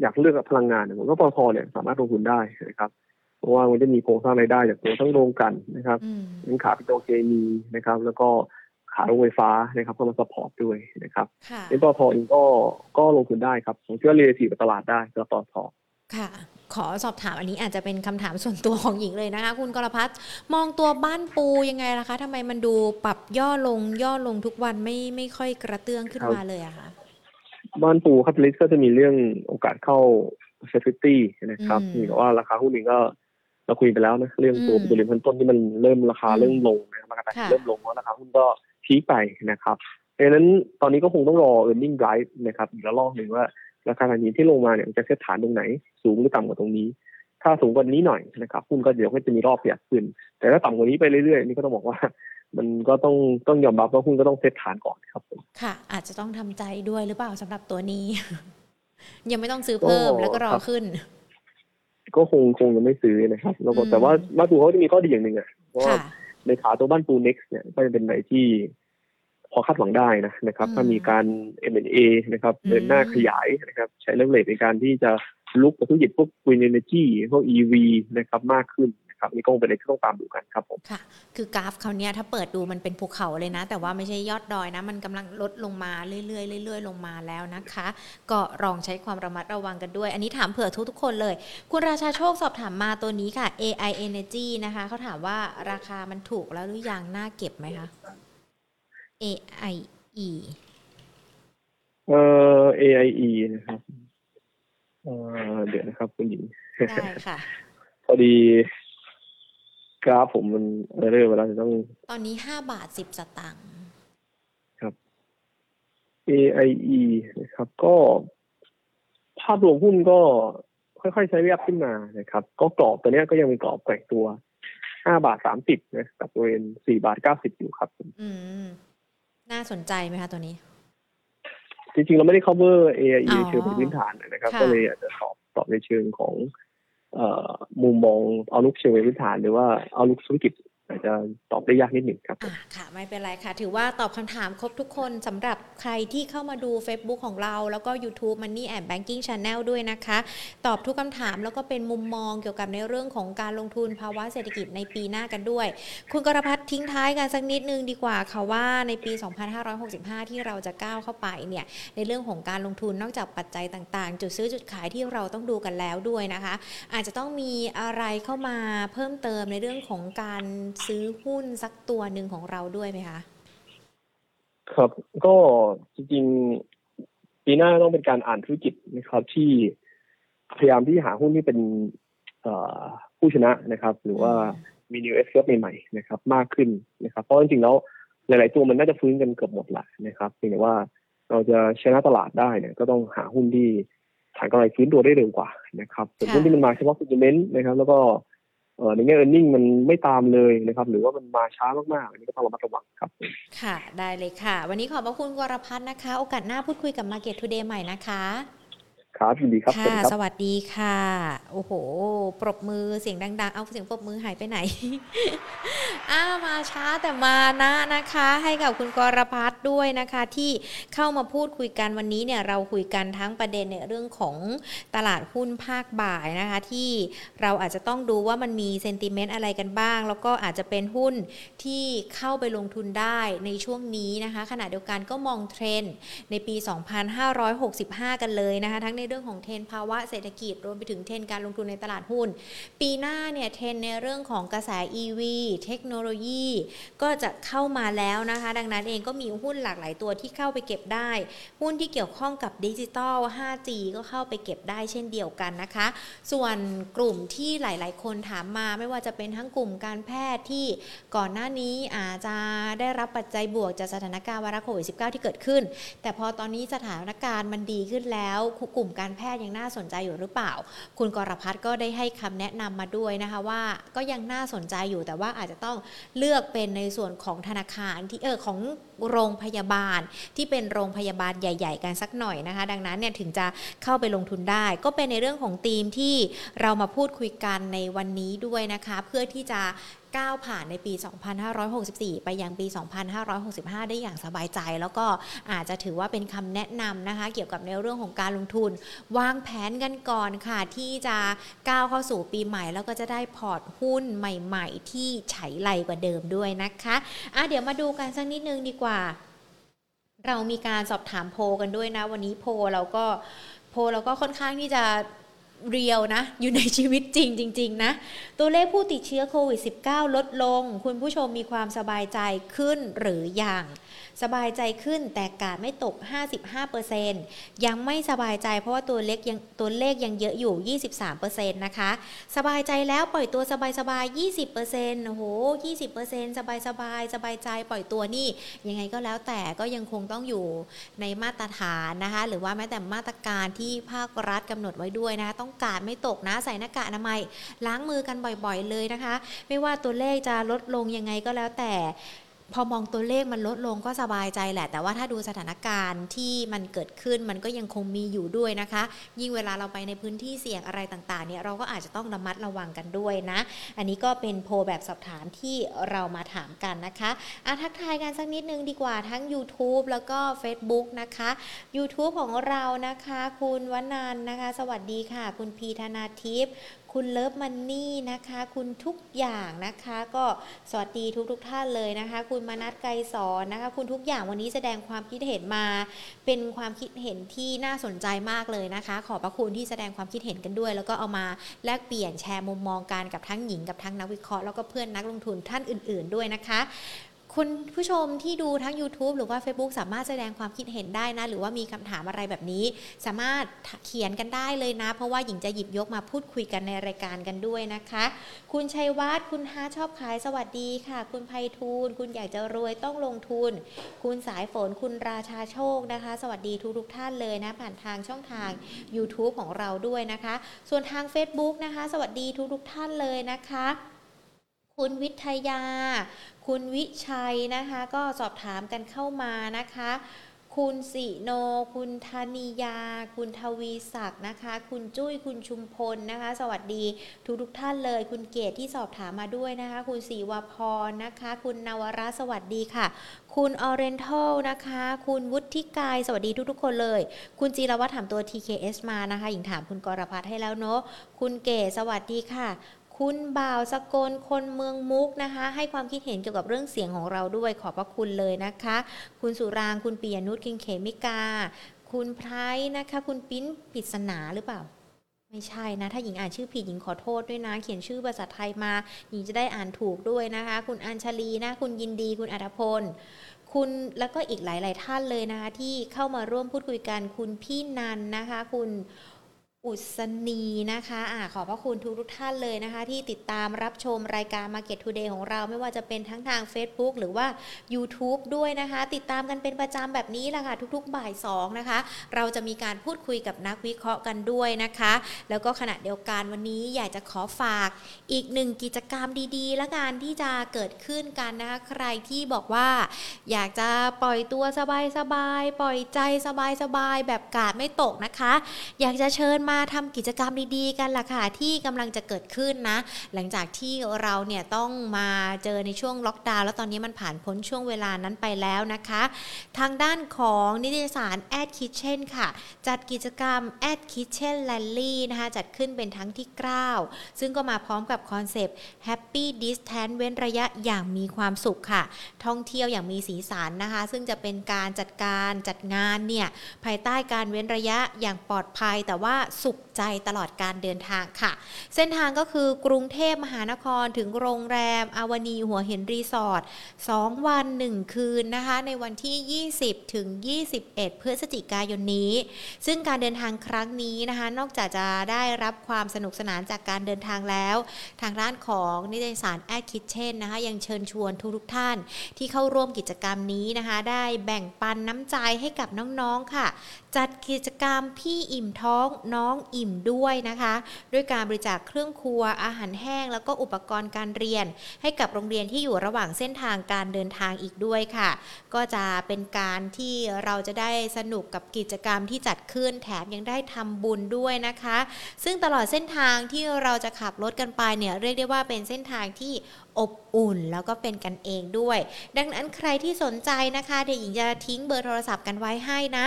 อยากเลือกพลังงานเนี่ยผมว่าปตทเนี่ยสามารถลงทุนได้นะครับเพราะว่ามันจะมีโครงสร้างรายได้จากตัวทั้งโรงกลั่นนะครับอืมทั้งขาปิโตรเคมีนะครับ แล้วก็ขาโรงไฟฟ้านะครับก็มา support ด้วยนะครับค่ะเอ็นปตทเองก็ก็ลงทุนได้ครับผมเชื่อเรียทีกับตลาดได้กับปตทค่ะ ขอสอบถามอันนี้อาจจะเป็นคำถามส่วนตัวของหญิงเลยนะคะ คุณกรพัฒน์มองตัวบ้านปูยังไงล่ะคะทำไมมันดูปรับย่อลงย่อลงทุกวันไม่ไม่ค่อยกระเตื้องขึ้นครับมาเลยอะคะบ้านปูคัตลิสก็จะมีเรื่องโอกาสเข้าเซฟตี้นะครับอืมมีแต่ว่าราคาหุ้นเองก็เราคุยไปแล้วนะเรื่องตัวอืมตัวเรียนพันต้นที่มันเริ่มราคาอืมเริ่มลงนะครับราคาค่ะเริ่มลงเพราะราคาหุ้นก็พีคไปนะครับดังนั้นตอนนี้ก็คงต้องรอ e a r n i n g drive นะครับอีกระลอกหนึ่งว่า ราคาการนี้ที่ลงมาเนี่ยมันจะเซตฐานตรงไหน สูงหรือต่ำกว่าตรงนี้ ถ้าสูงกว่านี้หน่อยนะครับหุ้นก็เดี๋ยวก็จะมีรอบขยับขึ้น แต่ถ้าต่ำกว่านี้ไปเรื่อยๆนี่ก็ต้องบอกว่า มันก็ต้องต้องยอมรับว่าหุ้นก็ต้องเซตฐานก่อนครับผมค่ะ อาจจะต้องทำใจด้วยหรือเปล่าสำหรับตัวนี้ ยังไม่ต้องซื้อเพิ่มก็แล้วก็รอครับขึ้น ก็คงคงยังไม่ซื้อนะครับแล้วก็อืมแต่ว่าบ้านปูเขาจะมีข้อดีอย่างหนึ่งอะเพราะว่าค่ะในขาตัวบ้านปู next เนี่ยก็จะเป็นอะไรที่ พอคาดหวังได้นะนะครับอืมถ้ามีการ M&A นะครับอืมเดินหน้าขยายนะครับใช้เลเวลในการที่จะลุกกับธุรกิจพวก green energy พวก EV นะครับมากขึ้นนะครับนี่ก็คงเป็นอะไรที่ต้องตามดูกันครับผมค่ะคือกราฟเขาวเนี้ยถ้าเปิดดูมันเป็นภูเขาเลยนะ แต่ว่าไม่ใช่ยอดดอยนะ มันกำลังลดลงมาเรื่อยๆเรื่อยๆ ลงมาแล้วนะคะ ก็ลองใช้ความระมัดระวังกันด้วย อันนี้ถามเผื่อทุกๆคนเลย คุณราชาโชคสอบถามมาตัวนี้ค่ะ AI Energy นะคะเขาถามว่าราคามันถูกแล้วหรือยังน่าเก็บไหมคะ AIE เอ่อ AIE นะครับเอ่อเดี๋ยวนะครับคุณหญิงได้ค่ะ พอดีกราฟผมมันเรื่อยๆเวลาจะต้อง ตอนนี้5บาท10สตางค์ AIE นะครับ ก็ภาพรวมหุ้นก็ค่อยๆใช้เรียบขึ้นมานะครับ ก็กรอบตัวเนี้ยก็ยังมีกรอบแกว่งตัว5บาท30นะกับบริเวณ4บาท90อยู่ครับ อืม น่าสนใจไหมคะตัวนี้ จริงๆ เราไม่ได้ cover AIE อ๋อในเชิงพื้นฐานนะครับค่ะก็เลยอาจจะตอบตอบในเชิงของเอ่อมุมมองเอาลุกเชิงพื้นฐานหรือว่าเอาลุกธุรกิจ อาจจะตอบได้ยากนิดหนึ่งครับค่ะ ไม่เป็นไรค่ะ ถือว่าตอบคำถามครบทุกคนสำหรับใครที่เข้ามาดู Facebook ของเรา แล้วก็ YouTube Money and Banking Channel ด้วยนะคะ ตอบทุกคำถามแล้วก็เป็นมุมมองเกี่ยวกับในเรื่องของการลงทุนภาวะเศรษฐกิจในปีหน้ากันด้วย คุณกรพัฒน์ทิ้งท้ายกันสักนิดนึงดีกว่าค่ะว่าในปี 2565 ที่เราจะก้าวเข้าไปเนี่ยในเรื่องของการลงทุนนอกจากปัจจัยต่างๆ จุดซื้อจุดขายที่เราต้องดูกันแล้วด้วยนะคะ อาจจะต้องมีอะไรเข้ามาเพิ่มเติมในเรื่องของการซื้อหุ้นสักตัวหนึ่งของเราด้วยไหมคะ ครับก็จริงๆปีหน้าต้องเป็นการอ่านธุรกิจนะครับ ที่พยายามที่หาหุ้นที่เป็นเอ่อผู้ชนะนะครับ หรือว่ามี new S curve ใหม่ๆนะครับ มากขึ้นนะครับ เพราะจริงๆแล้วหลาย ๆ ตัวมันน่าจะฟื้นกันเกือบหมดแหละนะครับเพียงแต่ว่าเราจะชนะตลาดได้เนี่ยก็ต้องหาหุ้นที่ฐานกำไรฟื้นตัวได้เร็วกว่านะครับส่วนค่ะหุ้นที่มันมาเฉพาะ sentiment นะครับ แล้วก็เออ ในแง่เออร์เน็งมันไม่ตามเลยนะครับ หรือว่ามันมาช้ามากๆอันนี้ก็ต้องระมัดระวังครับ ค่ะ ได้เลยค่ะ วันนี้ขอบพระคุณวรพัฒน์นะคะ โอกาสหน้าพูดคุยกับ Market Today ใหม่นะคะ ครับยินดีครับค่ะสวัสดีค่ะ โอ้โห ปรบมือเสียงดัง ๆ เอาเสียงปรบมือหายไปไหน อ้ามาช้าแต่มานะนะคะ ให้กับคุณกรพัฒน์ด้วยนะคะ ที่เข้ามาพูดคุยกันวันนี้เนี่ยเราคุยกันทั้งประเด็นในเรื่องของตลาดหุ้นภาคบ่ายนะคะ ที่เราอาจจะต้องดูว่ามันมี sentiment อะไรกันบ้าง แล้วก็อาจจะเป็นหุ้นที่เข้าไปลงทุนได้ในช่วงนี้นะคะ ขณะเดียวกันก็มองเทรนด์ในปี 2565 กันเลยนะคะ ทั้งในเรื่องของเทรนด์ภาวะเศรษฐกิจรวมไปถึงเทรนด์การลงทุนในตลาดหุ้น ปีหน้าเนี่ยเทรนด์ในเรื่องของกระแส EV เทคโนโลยี ก็จะเข้ามาแล้วนะคะ ดังนั้นเองก็มีหุ้นหลากหลายตัวที่เข้าไปเก็บได้ หุ้นที่เกี่ยวข้องกับดิจิตอล 5G ก็เข้าไปเก็บได้เช่นเดียวกันนะคะ ส่วนกลุ่มที่หลาย ๆ คนถามมาไม่ว่าจะเป็นทั้งกลุ่มการแพทย์ที่ก่อนหน้านี้อาจจะได้รับปัจจัยบวกจากสถานการณ์วัคโควิด -19 ที่เกิดขึ้น แต่พอตอนนี้สถานการณ์มันดีขึ้นแล้วกลุ่มการแพทย์ยังน่าสนใจอยู่หรือเปล่า คุณกรพัฒน์ก็ได้ให้คำแนะนำมาด้วยนะคะว่าก็ยังน่าสนใจอยู่แต่ว่าอาจจะต้องเลือกเป็นในส่วนของธนาคารที่เออของโรงพยาบาลที่เป็นโรงพยาบาลใหญ่ ๆ กันสักหน่อยนะคะ ดังนั้นเนี่ยถึงจะเข้าไปลงทุนได้ ก็เป็นในเรื่องของธีมที่เรามาพูดคุยกันในวันนี้ด้วยนะคะ เพื่อที่จะ ก้าวผ่านในปี 2564 ไปยังปี 2565 ได้อย่างสบายใจ แล้วก็อาจจะถือว่าเป็นคำแนะนำนะคะ เกี่ยวกับในเรื่องของการลงทุน วางแผนกันก่อนค่ะ ที่จะก้าวเข้าสู่ปีใหม่ แล้วก็จะได้พอร์ตหุ้นใหม่ ๆ ที่ไฉไลกว่าเดิมด้วยนะคะอะเดี๋ยวมาดูกันสักนิดนึงดีกว่า เรามีการสอบถามโพกันด้วยนะ วันนี้โพเราก็โพเราก็ค่อนข้างที่จะ เรียวนะ อยู่ในชีวิตจริงจริง ๆ นะ ตัวเลขผู้ติดเชื้อโควิด -19 ลดลง คุณผู้ชมมีความสบายใจขึ้นหรืออยัง สบายใจขึ้นแต่กาดไม่ตก 55%ยังไม่สบายใจเพราะว่าตัวเลขยังตัวเลขยังเยอะอยู่ 23%นะคะ สบายใจแล้วปล่อยตัวสบายสบาย20%โอ้โห 20%สบายสบายสบายใจปล่อยตัวนี่ ยังไงก็แล้วแต่ก็ยังคงต้องอยู่ในมาตรฐานนะคะ หรือว่าแม้แต่มาตรการที่ภาครัฐกำหนดไว้ด้วยนะคะ ต้องการไม่ตกนะใส่หน้ากากอนามัยล้างมือกันบ่อยๆเลยนะคะ ไม่ว่าตัวเลขจะลดลงยังไงก็แล้วแต่ พอมองตัวเลขมันลดลงก็สบายใจแหละ แต่ว่าถ้าดูสถานการณ์ที่มันเกิดขึ้นมันก็ยังคงมีอยู่ด้วยนะคะ ยิ่งเวลาเราไปในพื้นที่เสี่ยงอะไรต่างๆเนี่ยเราก็อาจจะต้องระมัดระวังกันด้วยนะ อันนี้ก็เป็นโพแบบสอบถามที่เรามาถามกันนะคะอะทักทายกันสักนิดนึงดีกว่าทั้ง YouTube แล้วก็ Facebook นะคะ YouTube ของเรานะคะ คุณวนันนะคะ สวัสดีค่ะ คุณพีธนาทิพย์คุณเลิฟมันนี่นะคะ คุณทุกอย่างนะคะ ก็สวัสดีทุกทุกท่านเลยนะคะ คุณมนัทไกรสอนนะคะ คุณทุกอย่างวันนี้แสดงความคิดเห็นมา เป็นความคิดเห็นที่น่าสนใจมากเลยนะคะ ขอบพระคุณที่แสดงความคิดเห็นกันด้วย แล้วก็เอามาแลกเปลี่ยนแชร์มุมมองกันกับทั้งหญิงกับทั้งนักวิเคราะห์แล้วก็เพื่อนนักลงทุนท่านอื่น ๆด้วยนะคะ คุณผู้ชมที่ดูทั้ง YouTube หรือว่า Facebook สามารถแสดงความคิดเห็นได้นะ หรือว่ามีคำถามอะไรแบบนี้ สามารถเขียนกันได้เลยนะ เพราะว่าหญิงจะหยิบยกมาพูดคุยกันในรายการกันด้วยนะคะ คุณชัยวัฒน์คุณฮาชอบขายสวัสดีค่ะ คุณไพฑูรย์คุณอยากจะรวยต้องลงทุน คุณสายฝนคุณราชาโชคนะคะ สวัสดีทุกทุกท่านเลยนะ ผ่านทางช่องทาง YouTube ของเราด้วยนะคะ ส่วนทาง Facebook นะคะ สวัสดีทุกทุกท่านเลยนะคะ คุณวิทยา คุณวิชัยนะคะ ก็สอบถามกันเข้ามานะคะ คุณสิโน คุณธนิยา คุณทวีศักดิ์นะคะ คุณจุ้ย คุณชุมพลนะคะ สวัสดีทุกทุกท่านเลย คุณเกศที่สอบถามมาด้วยนะคะ คุณศรีวพรนะคะ คุณนวราสวัสดีค่ะคุณออเรนทัลนะคะ คุณวุฒิกาย สวัสดีทุกๆ คนเลย คุณจีรวัฒน์ถามตัว TKS มานะคะ หญิงถามคุณกรพัฒให้แล้วเนาะ คุณเกศสวัสดีค่ะ คุณบ่าวสกลคนเมืองมุกนะคะ ให้ความคิดเห็นเกี่ยวกับเรื่องเสียงของเราด้วยขอบพระคุณเลยนะคะ คุณสุรางคุณปียนุชคิงเขมิกา คุณไพรนะคะ คุณปิ้นปิศนาหรือเปล่าไม่ใช่นะ ถ้าหญิงอ่านชื่อผิดหญิงขอโทษด้วยนะ เขียนชื่อภาษาไทยมาหญิงจะได้อ่านถูกด้วยนะคะ คุณอัญชลีนะ คุณยินดี คุณอัธพล คุณแล้วก็อีกหลาย ๆ ท่านเลยนะคะ ที่เข้ามาร่วมพูดคุยกัน คุณพี่นันนะคะ คุณ อุศนีนะคะอ่าขอบพระคุณทุกทุกท่านเลยนะคะ ที่ติดตามรับชมรายการ Market Today ของเราไม่ว่าจะเป็นทั้งทาง Facebook หรือว่า YouTube ด้วยนะคะ ติดตามกันเป็นประจำแบบนี้แหละค่ะ ทุกๆบ่าย2นะคะ เราจะมีการพูดคุยกับนักวิเคราะห์กันด้วยนะคะ แล้วก็ขณะเดียวกันวันนี้อยากจะขอฝากอีกหนึ่งกิจกรรมดีๆ และการที่จะเกิดขึ้นกันนะคะใครที่บอกว่า อยากจะปล่อยตัวสบายๆปล่อยใจสบายๆแบบกาดไม่ตกนะคะ อยากจะเชิญมาทำกิจกรรมดีๆ กันล่ะค่ะที่กำลังจะเกิดขึ้นนะ หลังจากที่เราเนี่ยต้องมาเจอในช่วงล็อกดาวน์แล้วตอนนี้มันผ่านพ้นช่วงเวลานั้นไปแล้วนะคะ ทางด้านของนิตยสาร Ad Kitchen ค่ะ จัดกิจกรรม Ad Kitchen Rally นะคะ จัดขึ้นเป็นทั้งที่ 9 ซึ่งก็มาพร้อมกับคอนเซปต์ Happy Distance เว้นระยะอย่างมีความสุขค่ะ ท่องเที่ยวอย่างมีสีสันนะคะ ซึ่งจะเป็นการจัดการจัดงานเนี่ยภายใต้การเว้นระยะอย่างปลอดภัยแต่ว่าสุข ใจตลอดการเดินทางค่ะ เส้นทางก็คือกรุงเทพมหานครถึงโรงแรมอาวนีหัวเหินรีสอร์ท2วัน 1 คืนนะคะ ในวันที่ 20 ถึง 21 พฤศจิกายนนี้ ซึ่งการเดินทางครั้งนี้นะคะ นอกจากจะได้รับความสนุกสนานจากการเดินทางแล้ว ทางด้านของนิตยสารแอดคิทเช่นนะคะ ยังเชิญชวนทุกๆท่าน ที่เข้าร่วมกิจกรรมนี้นะคะ ได้แบ่งปันน้ำใจให้กับน้องๆค่ะ จัดกิจกรรมพี่อิ่มท้องน้องอิ่มด้วยนะคะ ด้วยการบริจาคเครื่องครัวอาหารแห้ง แล้วก็อุปกรณ์การเรียน ให้กับโรงเรียนที่อยู่ระหว่างเส้นทางการเดินทางอีกด้วยค่ะ ก็จะเป็นการที่เราจะได้สนุกกับกิจกรรมที่จัดขึ้นแถมยังได้ทำบุญด้วยนะคะ ซึ่งตลอดเส้นทางที่เราจะขับรถกันไปเนี่ยเรียกได้ว่าเป็นเส้นทางที่ อบอุ่น แล้วก็เป็นกันเองด้วย ดังนั้นใครที่สนใจนะคะเดี๋ยวหญิงจะทิ้งเบอร์โทรศัพท์กันไว้ให้นะ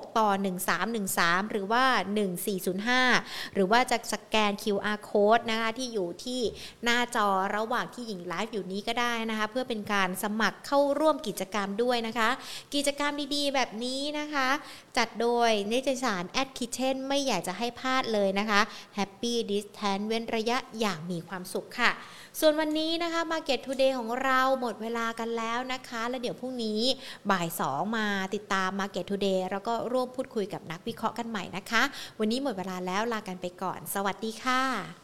026914126 ต่อ 1313 หรือว่า 1405 หรือว่าจะสแกน QR code นะคะที่อยู่ที่หน้าจอระหว่างที่หญิงไลฟ์อยู่นี้ก็ได้นะคะ เพื่อเป็นการสมัครเข้าร่วมกิจกรรมด้วยนะคะ กิจกรรมดีๆ แบบนี้นะคะจัดโดยนิตยสาร Ad Kitchen ไม่อยากจะให้พลาดเลยนะคะ Happy Distance เว้นระยะอย่างมีความสุขค่ะ ส่วนวันนี้นะคะ Market Today ของเราหมดเวลากันแล้วนะคะ แล้วเดี๋ยวพรุ่งนี้บ่าย 2 มาติดตาม Market Today แล้วก็ร่วมพูดคุยกับนักวิเคราะห์กันใหม่นะคะ วันนี้หมดเวลาแล้วลากันไปก่อน สวัสดีค่ะ